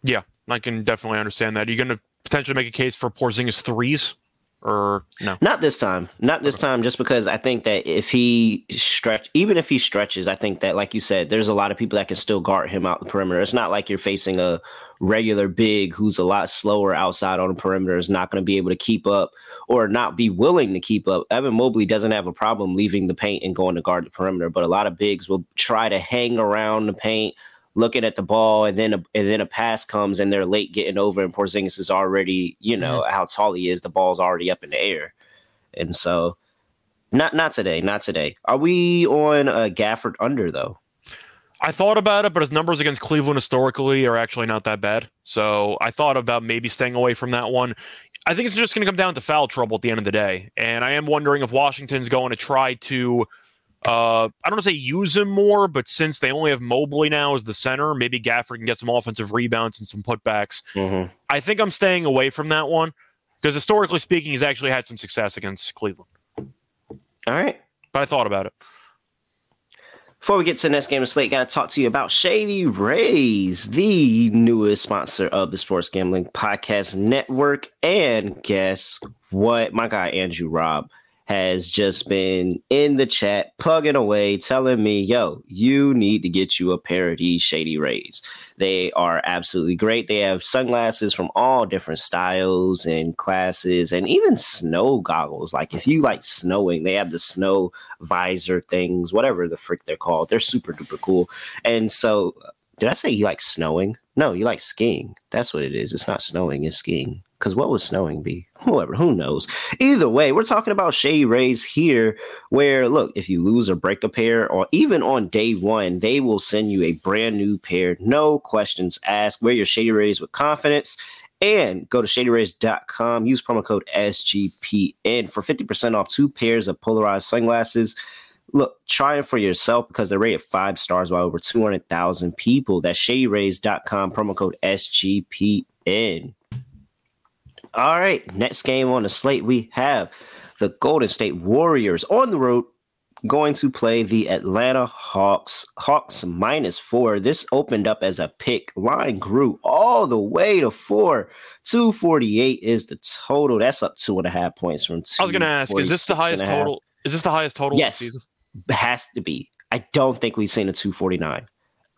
B: Yeah, I can definitely understand that. Are you going to potentially make a case for Porzingis threes? or no?
A: Not this time. Not this time. Just because I think that if he stretch, even if he stretches, I think that, like you said, there's a lot of people that can still guard him out the perimeter. It's not like you're facing a regular big who's a lot slower outside on the perimeter is not going to be able to keep up or not be willing to keep up. Evan Mobley doesn't have a problem leaving the paint and going to guard the perimeter, but a lot of bigs will try to hang around the paint looking at the ball, and then a, and then a pass comes, and they're late getting over, and Porzingis is already, you know, mm-hmm. how tall he is. The ball's already up in the air, and so not not today, not today. Are we on a Gafford under though?
B: I thought about it, but his numbers against Cleveland historically are actually not that bad. So I thought about maybe staying away from that one. I think it's just going to come down to foul trouble at the end of the day. And I am wondering if Washington's going to try to uh, I don't want to say use him more, but since they only have Mobley now as the center, maybe Gafford can get some offensive rebounds and some putbacks. Mm-hmm. I think I'm staying away from that one because historically speaking, he's actually had some success against Cleveland.
A: All right.
B: But I thought about it.
A: Before we get to the next game of slate, got to talk to you about Shady Rays, the newest sponsor of the Sports Gambling Podcast Network. And guess what? My guy, Andrew Robb has just been in the chat plugging away, telling me, yo, you need to get you a pair of these Shady Rays. They are absolutely great. They have sunglasses from all different styles and classes, and even snow goggles. Like if you like snowing, they have the snow visor things, whatever the frick they're called. They're super duper cool. And so, did I say you like snowing? No, you like skiing. That's what it is. It's not snowing, it's skiing. Because what would snowing be? Whoever, who knows? Either way, we're talking about Shady Rays here, where look, if you lose or break a pair, or even on day one, they will send you a brand new pair, no questions asked. Wear your Shady Rays with confidence. And go to shadyrays.com, use promo code SGPN for 50% off two pairs of polarized sunglasses. Look, try it for yourself because they're rated five stars by over 200,000 people. That's shadyrays.com, promo code SGPN. All right, next game on the slate, we have the Golden State Warriors on the road going to play the Atlanta Hawks. Hawks minus four. This opened up as a pick. Line grew all the way to four. 248 is the total. That's up two and a half points from two.
B: I was going to ask, is this the highest total? Is this the highest total?
A: Yes, has to be. I don't think we've seen a 249.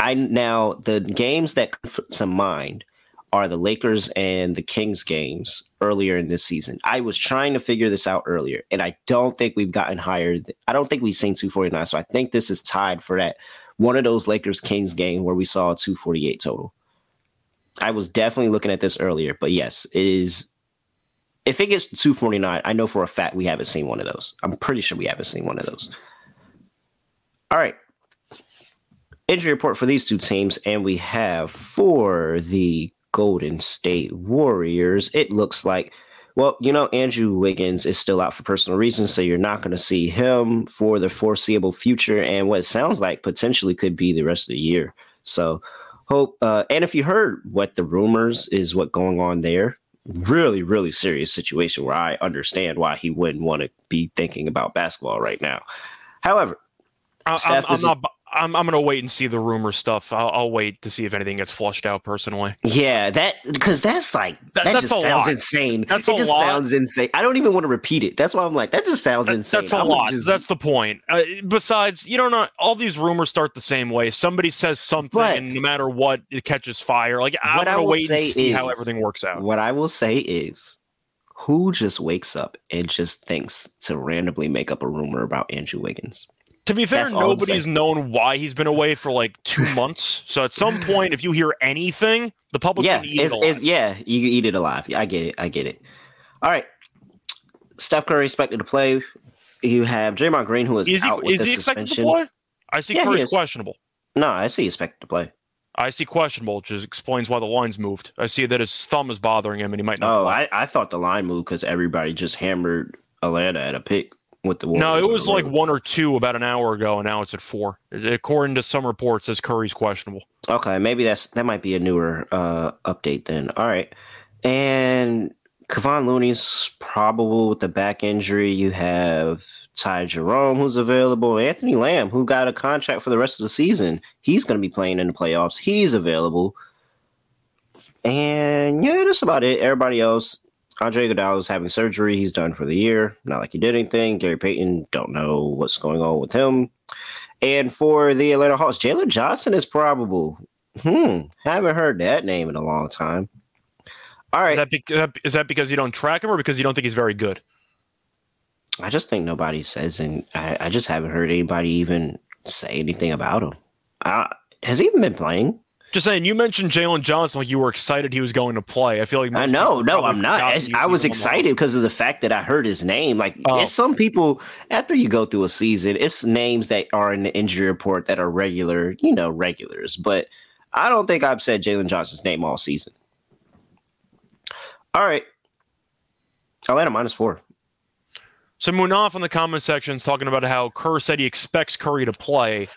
A: I now the games that come to mind are the Lakers and the Kings games earlier in this season. I was trying to figure this out earlier, and I don't think we've gotten higher. I don't think we've seen 249. So I think this is tied for that one of those Lakers Kings game where we saw a 248 total. I was definitely looking at this earlier, but yes, it is. If it gets 249, I know for a fact we haven't seen one of those. I'm pretty sure we haven't seen one of those. All right. Injury report for these two teams, and we have for the Golden State Warriors, it looks like, well, you know, Andrew Wiggins is still out for personal reasons, so you're not going to see him for the foreseeable future, and what sounds like potentially could be the rest of the year. So, hope. Uh, and if you heard what the rumors is, what going on there, really, really serious situation where I understand why he wouldn't want to be thinking about basketball right now. However,
B: I, am not. I'm I'm gonna wait and see the rumor stuff. I'll, I'll, wait to see if anything gets flushed out personally.
A: Yeah, that because that's like that, that just sounds lot. insane. That's it just lot. sounds insane. I don't even want to repeat it. That's why I'm like that just sounds that, insane.
B: That's a lot. Just... That's the point. Uh, besides, you don't know all these rumors start the same way. Somebody says something, but, and no matter what, it catches fire. Like I'm gonna wait and see is, how everything works out.
A: What I will say is, who just wakes up and just thinks to randomly make up a rumor about Andrew Wiggins?
B: To be fair,
A: That's all I'm
B: nobody's known why he's been away for like two months. So at some point, if you hear anything, the public
A: yeah, it's,
B: it alive.
A: it's, yeah, you eat it alive. I get it. I get it. All right. Steph Curry expected to play. You have Draymond Green, who is,
B: Is he
A: out with
B: is
A: the
B: he expected
A: suspension.
B: to play? I see
A: Yeah,
B: Curry's questionable.
A: No, I see expected to play.
B: I see questionable, which is, explains why the line's moved. I see that his thumb is bothering him, and he might not.
A: Oh,
B: play.
A: I, I thought the line moved because everybody just hammered Atlanta at a pick with the Warriors.
B: no, it was like one or two about an hour ago, and now it's at four. According to some reports, says Curry's questionable.
A: Okay, maybe that's that might be a newer uh update then. All right. And Kevon Looney's probable with the back injury. You have Ty Jerome, who's available. Anthony Lamb, who got a contract for the rest of the season. He's going to be playing in the playoffs. He's available. And yeah, that's about it. Everybody else, Andre Iguodala is having surgery. He's done for the year. Not like he did anything. Gary Payton, don't know what's going on with him. And for the Atlanta Hawks, Jalen Johnson is probable. Hmm, haven't heard that name in a long time. All right,
B: Is that, be- is that because you don't track him, or because you don't think he's very good?
A: I just think nobody says, and I, I just haven't heard anybody even say anything about him. Uh, has he even been playing?
B: Just saying, you mentioned Jalen Johnson like you were excited he was going to play. I feel like
A: I know, no, I'm not.
B: forgot
A: I was
B: even on the
A: excited because of the fact that I heard his name. Like,
B: Oh.
A: it's some people after you go through a season, it's names that are in the injury report that are regular, you know, regulars. But I don't think I've said Jalen Johnson's name all season. All right, Atlanta minus four.
B: So Munaf in the comment section is talking about how Kerr said he expects Curry to play.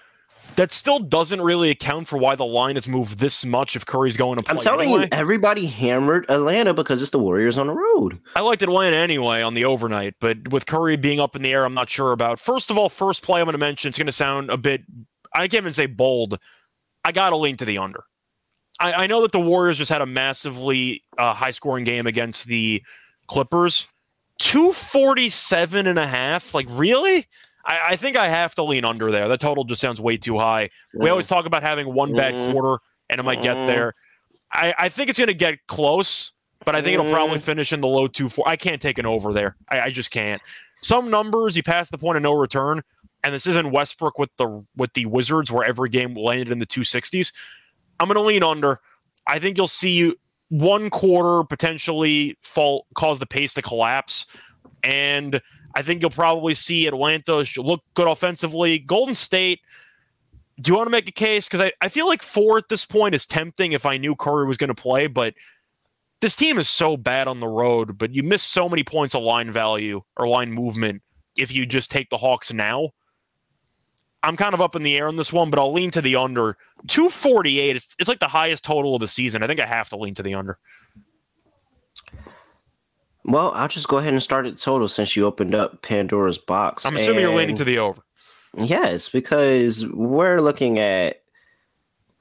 B: That still doesn't really account for why the line has moved this much if Curry's going to play.
A: I'm telling
B: anyway.
A: you, everybody hammered Atlanta because it's the Warriors on the road.
B: I liked Atlanta anyway on the overnight, but with Curry being up in the air, I'm not sure about. First of all, first play I'm going to mention, it's going to sound a bit, I can't even say bold. I got to lean to the under. I, I know that the Warriors just had a massively uh, high scoring game against the Clippers. 247 and a half. Like, really? I, I think I have to lean under there. That total just sounds way too high. We always talk about having one bad
A: Mm.
B: quarter, and it might get
A: Mm.
B: there. I, I think it's going to get close, but I think it'll probably finish in the low two four. I can't take an over there. I, I just can't. Some numbers you pass the point of no return, and this isn't Westbrook with the with the Wizards where every game landed in the two sixties. I'm going to lean under. I think you'll see one quarter potentially fall cause the pace to collapse, and I think you'll probably see Atlanta look good offensively. Golden State. Do you want to make a case? Because I, I feel like four at this point is tempting if I knew Curry was going to play, but this team is so bad on the road, but you miss so many points of line value or line movement if you just take the Hawks now. I'm kind of up in the air on this one, but I'll lean to the under. 248, it's, it's like the highest total of the season. I think I have to lean to the under.
A: Well, I'll just go ahead and start at total since you opened up Pandora's box.
B: I'm assuming you're leaning to the over.
A: Yes, because we're looking at.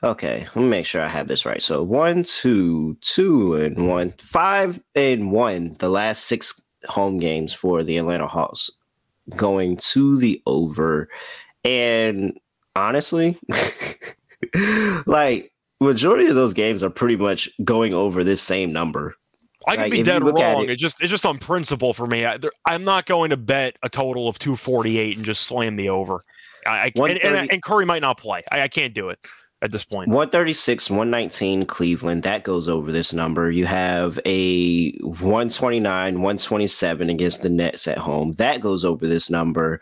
A: Okay, let me make sure I have this right. So one, two, two, and one, five and one. The last six home games for the Atlanta Hawks going to the over, and honestly, like majority of those games are pretty much going over this same number.
B: I can
A: Like,
B: be dead wrong.
A: it-
B: It, just it's just on principle for me. I, I'm not going to bet a total of 248 and just slam the over. I, I and, and, and Curry might not play. I, I can't do it at this point.
A: 136, 119 Cleveland. That goes over this number. You have a 129, 127 against the Nets at home. That goes over this number.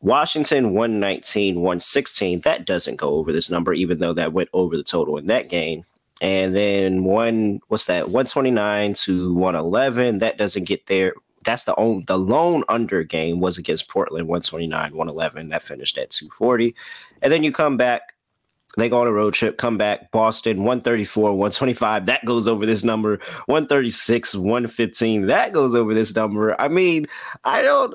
A: Washington 119, 116. That doesn't go over this number, even though that went over the total in that game. And then one, what's that? 129 to 111. That doesn't get there. That's the only the lone under game was against Portland 129, 111. That finished at 240. And then you come back they go on a road trip, come back, Boston 134, 125. That goes over this number. 136, 115. That goes over this number. I mean, I don't.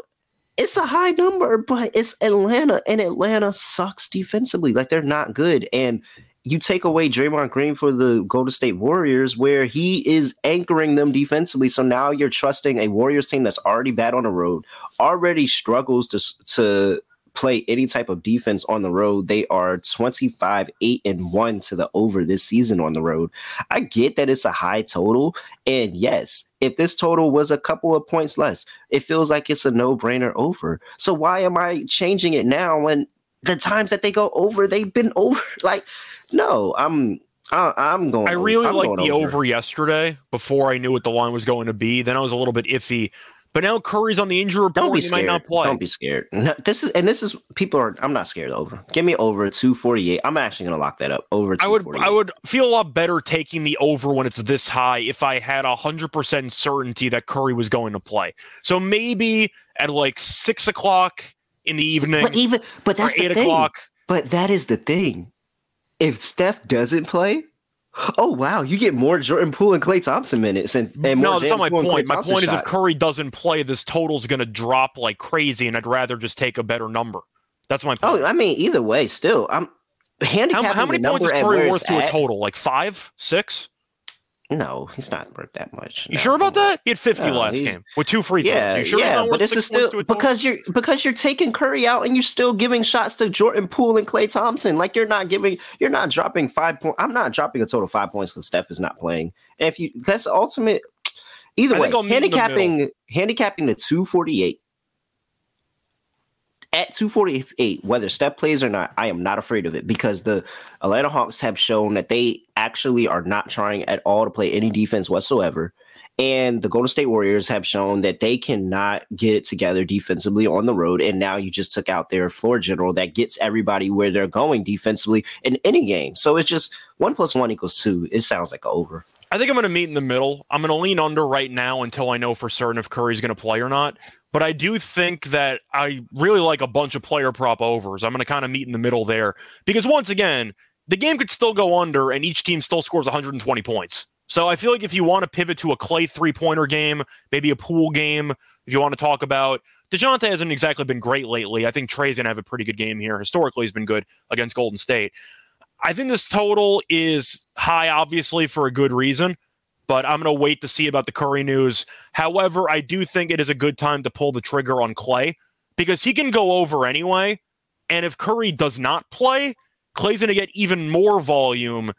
A: It's a high number, but it's Atlanta, and Atlanta sucks defensively. Like they're not good. And you take away Draymond Green for the Golden State Warriors, where he is anchoring them defensively. So now you're trusting a Warriors team that's already bad on the road, already struggles to to play any type of defense on the road. They are 25, 8, and 1 to the over this season on the road. I get that it's a high total. And yes, if this total was a couple of points less, it feels like it's a no brainer over. So why am I changing it now when the times that they go over, they've been over. Like, no, I'm I, am going.
B: I really
A: I'm
B: liked the
A: over.
B: over yesterday before I knew what the line was going to be. Then I was a little bit iffy. But now Curry's on the injury report.
A: Don't be
B: he
A: scared.
B: might not play.
A: Don't be scared. No, this is and this is people are. I'm not scared over. Give me over two forty eight. I'm actually gonna lock that up over.
B: I would I would feel a lot better taking the over when it's this high if I had hundred percent certainty that Curry was going to play. So maybe at like six o'clock in the evening,
A: But even but that's
B: or
A: the
B: eight
A: thing.
B: o'clock.
A: But that is the thing. If Steph doesn't play, oh wow, you get more Jordan Poole and Klay Thompson minutes and, and
B: no, that's not my
A: Poole
B: point. My
A: Thompson
B: point is if. Curry doesn't play, this total's going to drop like crazy, and I'd rather just take a better number. That's my point.
A: Oh, I mean, either way, still, I'm handicapping
B: how, how many
A: the
B: points is Curry worth to a total? Like five, six?
A: No, he's not worth that much.
B: You
A: No,
B: sure about that? He had 50
A: No,
B: last game with two free throws.
A: Yeah,
B: you sure
A: yeah, but this is still
B: to a total?
A: because you're because you're taking Curry out and you're still giving shots to Jordan Poole and Klay Thompson. Like you're not giving, you're not dropping five points. I'm not dropping a total of five points because Steph is not playing. And if you, that's ultimate. Either
B: I
A: way,
B: think I'll meet in the
A: handicapping handicapping the two forty eight at 248, whether Steph plays or not, I am not afraid of it because the Atlanta Hawks have shown that they actually are not trying at all to play any defense whatsoever. And the Golden State Warriors have shown that they cannot get it together defensively on the road. And now you just took out their floor general that gets everybody where they're going defensively in any game. So it's just one plus one equals two. It sounds like over.
B: I think I'm going to meet in the middle. I'm going to lean under right now until I know for certain if Curry's going to play or not. But I do think that I really like a bunch of player prop overs. I'm going to kind of meet in the middle there because once again, the game could still go under and each team still scores 120 points. So I feel like if you want to pivot to a Klay three pointer game, maybe a Poole game, if you want to talk about Dejounte hasn't exactly been great lately. I think Trae's going to have a pretty good game here. Historically, he's been good against Golden State. I think this total is high, obviously, for a good reason, but I'm going to wait to see about the Curry news. However, I do think it is a good time to pull the trigger on Klay because he can go over anyway. And if Curry does not play, Klay's going to get even more volume.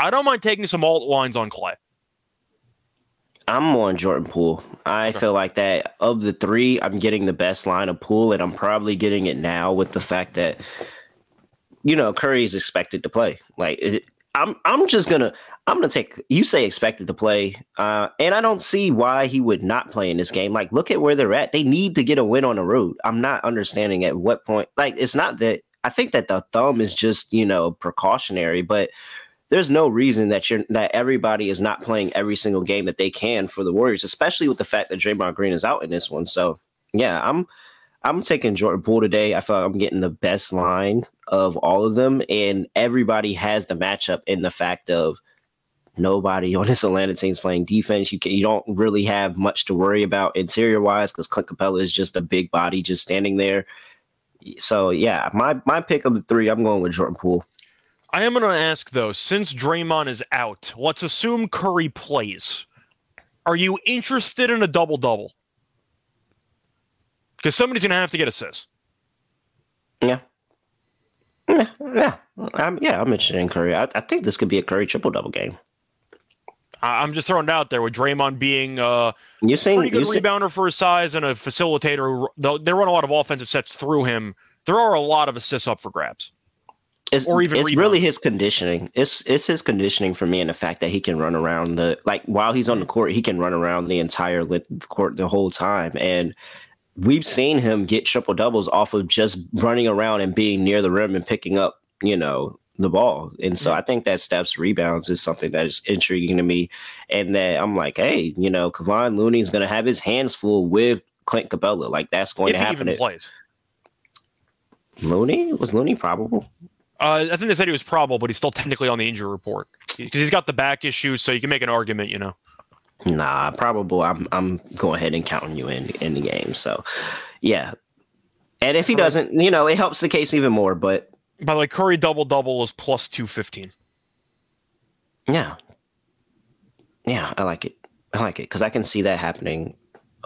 B: I don't mind taking some alt lines on Klay.
A: I'm more on Jordan Poole. I
B: Okay.
A: feel like that of the three, I'm getting the best line of Poole, and I'm probably getting it now with the fact that you know Curry is expected to play. Like it, I'm, I'm just gonna, I'm gonna take. You say expected to play, uh, and I don't see why he would not play in this game. Like, look at where they're at. They need to get a win on the road. I'm not understanding at what point. Like, it's not that. I think that the thumb is just you know precautionary, but there's no reason that you're that everybody is not playing every single game that they can for the Warriors, especially with the fact that Draymond Green is out in this one. So yeah, I'm I'm taking Jordan Poole today. I feel like I'm getting the best line of all of them, and everybody has the matchup in the fact of nobody on this Atlanta team's playing defense. You can you don't really have much to worry about interior wise because Clint Capela is just a big body just standing there. So yeah, my my pick of the three, I'm going with Jordan Poole.
B: I am going to ask though, since Draymond is out, let's assume Curry plays. Are you interested in a double double? Because somebody's going to have to get assists.
A: Yeah. Yeah, yeah, I'm, yeah, I'm interested in Curry. I, I think this could be a Curry triple double game.
B: I- I'm just throwing it out there with Draymond being uh, a
A: You seen,
B: pretty good rebounder for his size and a facilitator. though They run a lot of offensive sets through him. There are a lot of assists up for grabs.
A: it's,
B: or even
A: it's
B: rebound.
A: really his conditioning. It's it's his conditioning for me, and the fact that he can run around the like while he's on the court, he can run around the entire court the whole time, and we've seen him get triple doubles off of just running around and being near the rim and picking up, you know, the ball. And so I think that Steph's rebounds is something that is intriguing to me, and that I'm like, hey, you know, Kevon Looney is going to have his hands full with Clint Capela. Like that's going
B: if
A: to
B: he
A: happen.
B: even plays.
A: Looney was Looney probable.
B: Uh, I think they said he was probable, but he's still technically on the injury report because he's got the back issue. So you can make an argument, you know.
A: Nah, probable. I'm I'm going ahead and counting you in in the game. So, yeah. And if he doesn't, you know, it helps the case even more. But
B: By the way, Curry double double is plus two fifteen.
A: yeah, yeah, I like it. I like it because I can see that happening.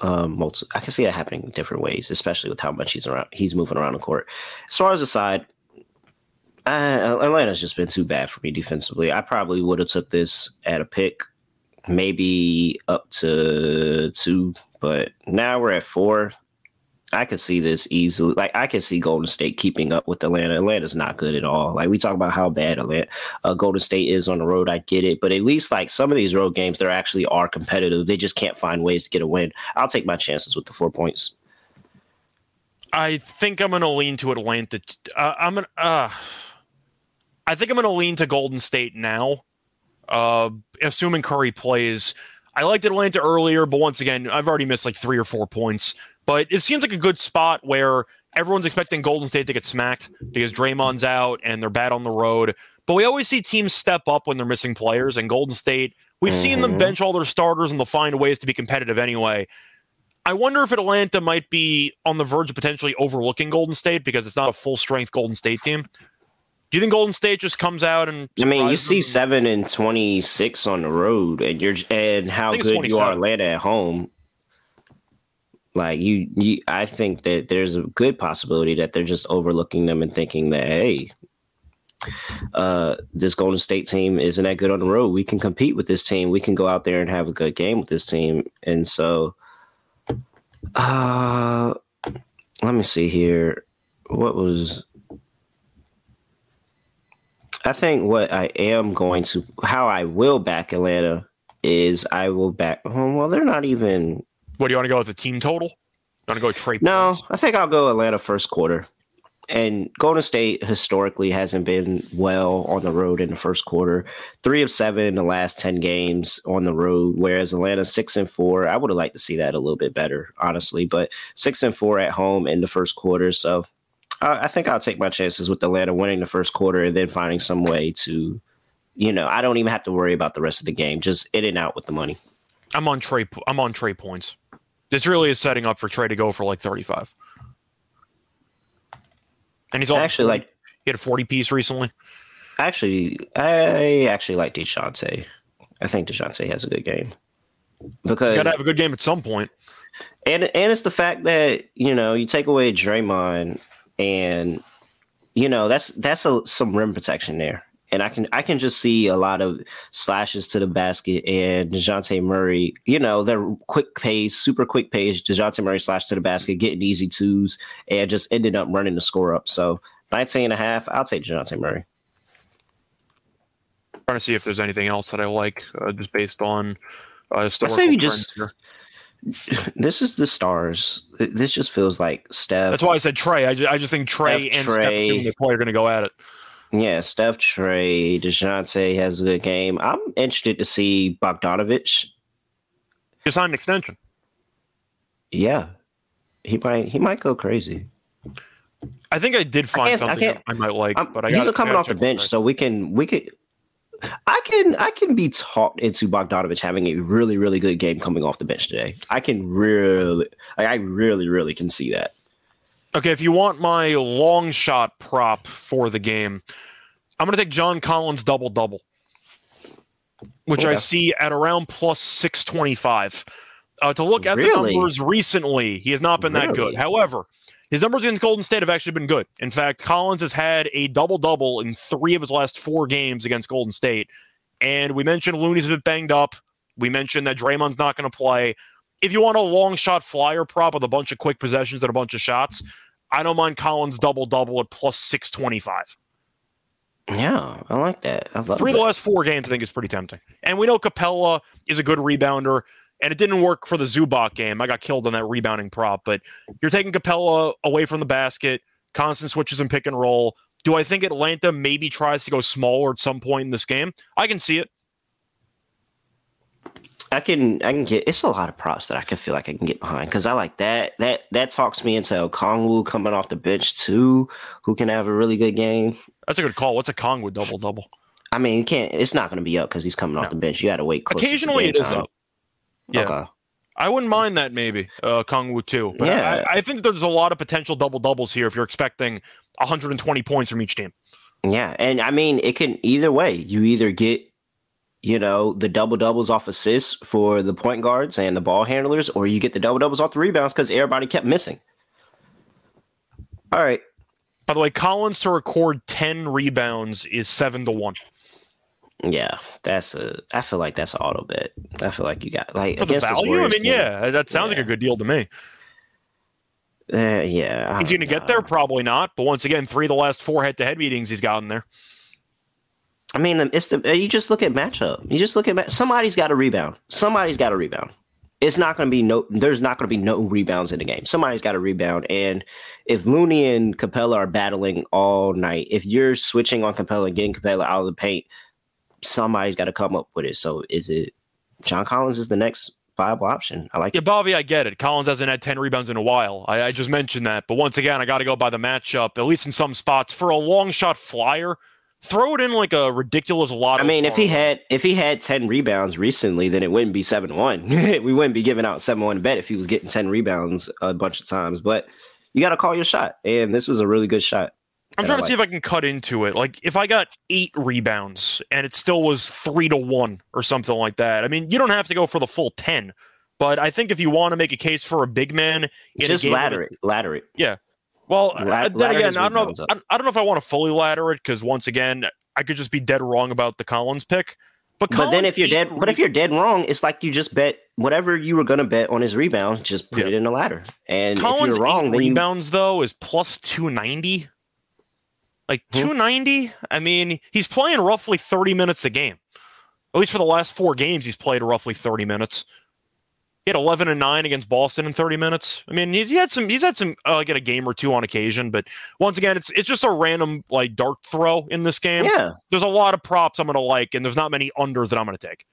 A: Um, multi- I can see that happening in different ways, especially with how much he's around. He's moving around the court. As far as the side, uh, Atlanta's just been too bad for me defensively. I probably would have took this at a pick, maybe up to two, but now we're at four. I could see this easily. Like I could see Golden State keeping up with Atlanta. Atlanta's not good at all. Like we talk about how bad Atlanta, uh, Golden State is on the road. I get it, but at least like some of these road games, they actually are competitive. They just can't find ways to get a win. I'll take my chances with the four points.
B: I think I'm going to lean to Atlanta. Uh, I'm going. Uh, I think I'm going to lean to Golden State now, uh, assuming Curry plays. I liked Atlanta earlier, but once again, I've already missed like three or four points. But it seems like a good spot where everyone's expecting Golden State to get smacked because Draymond's out and they're bad on the road. But we always see teams step up when they're missing players, and Golden State, we've mm-hmm. seen them mm-hmm. bench all their starters and they'll find ways to be competitive anyway. I wonder if Atlanta might be on the verge of potentially overlooking Golden State because it's not a full strength Golden State team. Do you think Golden State just comes out and?
A: I mean, you see them? seven and twenty six on the road, and you're and how good you are Atlanta at home. Like you, you, I think that there's a good possibility that they're just overlooking them and thinking that hey, uh, this Golden State team isn't that good on the road. We can compete with this team. We can go out there and have a good game with this team. And so, uh, let me see here. What was I think what I am going to, how I will back Atlanta is I will back. Well, they're not even
B: what do you want to go with the team total? You want to go Trae?
A: No, points? I think I'll go Atlanta first quarter. And Golden State historically hasn't been well on the road in the first quarter. Three of seven in the last ten games on the road, whereas Atlanta six and four. I would have liked to see that a little bit better, honestly. But six and four at home in the first quarter. So I think I'll take my chances with Atlanta winning the first quarter and then finding some way to, you know, I don't even have to worry about the rest of the game. Just in and out with the money.
B: I'm on Trae. I'm on Trae points. This really is setting up for Trae to go for like 35. And he's
A: actually like
B: he had a 40 piece recently.
A: Actually, I actually like Dejounte. I think Dejounte has a good game
B: because he's got to have a good game at some point.
A: And and it's the fact that you know you take away Draymond, and you know that's that's a, some rim protection there and I can I can just see a lot of slashes to the basket and Dejounte Murray, you know, their quick pace, super quick pace, Dejounte Murray slash to the basket, getting easy twos, and just ended up running the score up. So 19 and a half, I'll take Dejounte Murray.
B: Trying to see if there's anything else that I like, uh, just based on uh, I
A: say you just here. This is the stars. This just feels like Steph.
B: That's why I said Trae. I just, I just think Trae and Trae, Steph, assuming the play, are going to go at it.
A: Yeah, Steph Trae, Dejounte has a good game. I'm interested to see Bogdanovic.
B: He signed an extension.
A: Yeah, he might he might go crazy.
B: I think I did find I something I, I, might like, I'm, but I
A: these are coming off the bench, so we can we could. I can I can be talked into Bogdanovic having a really really good game coming off the bench today. I can really I really really can see that.
B: Okay, if you want my long shot prop for the game, I'm going to take John Collins double double, which okay. I see at around plus 625. Uh, to look at really? the numbers recently, he has not been really? that good. However, his numbers against Golden State have actually been good. In fact, Collins has had a double double in three of his last four games against Golden State. And we mentioned Looney's a bit banged up. We mentioned that Draymond's not going to play. If you want a long shot flyer prop with a bunch of quick possessions and a bunch of shots, I don't mind Collins double double at plus six twenty five.
A: Yeah, I like that. I love
B: Three
A: of
B: the last four games, I think, is pretty tempting. And we know Capela is a good rebounder, and it didn't work for the Zubac game. I got killed on that rebounding prop, but you're taking Capela away from the basket, constant switches and pick and roll. Do I think Atlanta maybe tries to go smaller at some point in this game? I can see it.
A: I can I can get it's a lot of props that I can feel like I can get behind because I like that that that talks me into Okongwu coming off the bench too, who can have a really good game.
B: That's a good call. What's Okongwu double double?
A: I mean, you can't. It's not going to be up because he's coming no. off the bench. You got to wait.
B: Occasionally, it is up. Yeah. Okay. I wouldn't mind that maybe uh, Kongwu too. But yeah. I, I think there's a lot of potential double doubles here if you're expecting 120 points from each team.
A: Yeah, and I mean, it can either way. You either get you know, the double doubles off assists for the point guards and the ball handlers, or you get the double doubles off the rebounds because everybody kept missing. All right.
B: By the way, Collins to record 10 rebounds is seven to one.
A: Yeah, that's a. I feel like that's an auto bet. I feel like you got like
B: for the value. I mean, yeah, that sounds yeah. like a good deal to me.
A: Uh, yeah.
B: He's going to get there? Probably not. But once again, three of the last four head to head meetings he's gotten there.
A: I mean, um, it's the uh, you just look at matchup. You just look at somebody's got a rebound. Somebody's got a rebound. It's not going to be no. There's not going to be no rebounds in the game. Somebody's got a rebound, and if Looney and Capela are battling all night, if you're switching on Capela and getting Capela out of the paint, somebody's got to come up with it. So is it John Collins is the next viable option? I like. It.
B: Yeah,
A: it.
B: Bobby, I get it. Collins hasn't had ten rebounds in a while. I, I just mentioned that, but once again, I got to go by the matchup. At least in some spots, for a long shot flyer throw it in like a ridiculous lot.
A: I mean, if he had if he had ten rebounds recently, then it wouldn't be seven one. we wouldn't be giving out seven one bet if he was getting ten rebounds a bunch of times. But you got to call your shot, and this is a really good shot.
B: I'm trying to like. see if I can cut into it. Like if I got eight rebounds and it still was three to one or something like that. I mean, you don't have to go for the full ten, but I think if you want to make a case for a big man,
A: just ladder it, ladder it.
B: Yeah, well, La- then again, I don't know. I, I, don't know if I want to fully ladder it because once again, I could just be dead wrong about the Collins pick. But,
A: but then if you're dead, but if you're dead wrong, it's like you just bet whatever you were going to bet on his rebound, just put yeah. it in the ladder. And Collins if you're wrong, then
B: rebounds you... though is plus two ninety. Like hmm. two ninety. I mean, he's playing roughly thirty minutes a game. At least for the last four games, he's played roughly thirty minutes. He had 11 and 9 against Boston in 30 minutes. I mean, he's he had some he's had some uh, like a game or two on occasion, but once again, it's it's just a random like dart throw in this game.
A: Yeah.
B: There's a lot of props I'm going to like and there's not many unders that I'm going to take.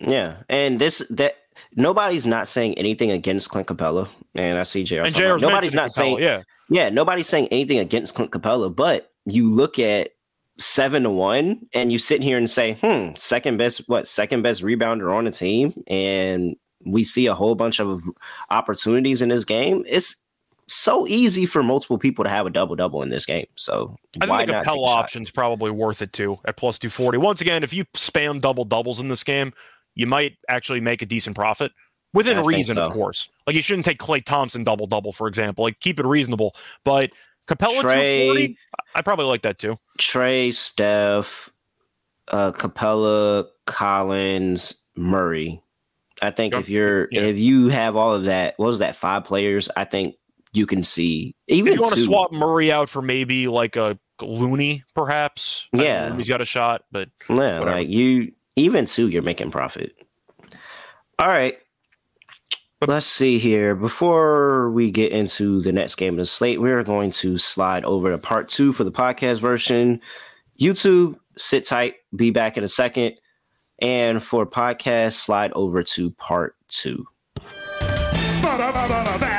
A: Yeah. And this that nobody's not saying anything against Clint Capela and I see JR.
B: And JR
A: nobody's not
B: Capela,
A: saying
B: yeah.
A: Yeah, nobody's saying anything against Clint Capela, but you look at seven to one and you sit here and say, hmm, second best, what, second best rebounder on the team. And we see a whole bunch of opportunities in this game. It's so easy for multiple people to have a double double in this game. So
B: I think the Capela option's probably worth it too at plus two forty. Once again, if you spam double doubles in this game, you might actually make a decent profit within I reason, so. of course. Like you shouldn't take Klay Thompson double double, for example. Like keep it reasonable, but Capela two forty, I probably like that too.
A: Trae, Steph, uh, Capela, Collins, Murray. I think if you're yeah. if you have all of that, what was that five players? I think you can see even
B: if you want to swap Murray out for maybe like a Looney, perhaps.
A: Yeah,
B: he's got a shot, but
A: yeah, whatever. like you even two, you're making profit. All right. Let's see here. Before we get into the next game of the slate, we're going to slide over to part two for the podcast version. YouTube, sit tight. Be back in a second. And for podcast, slide over to part two. Basketball.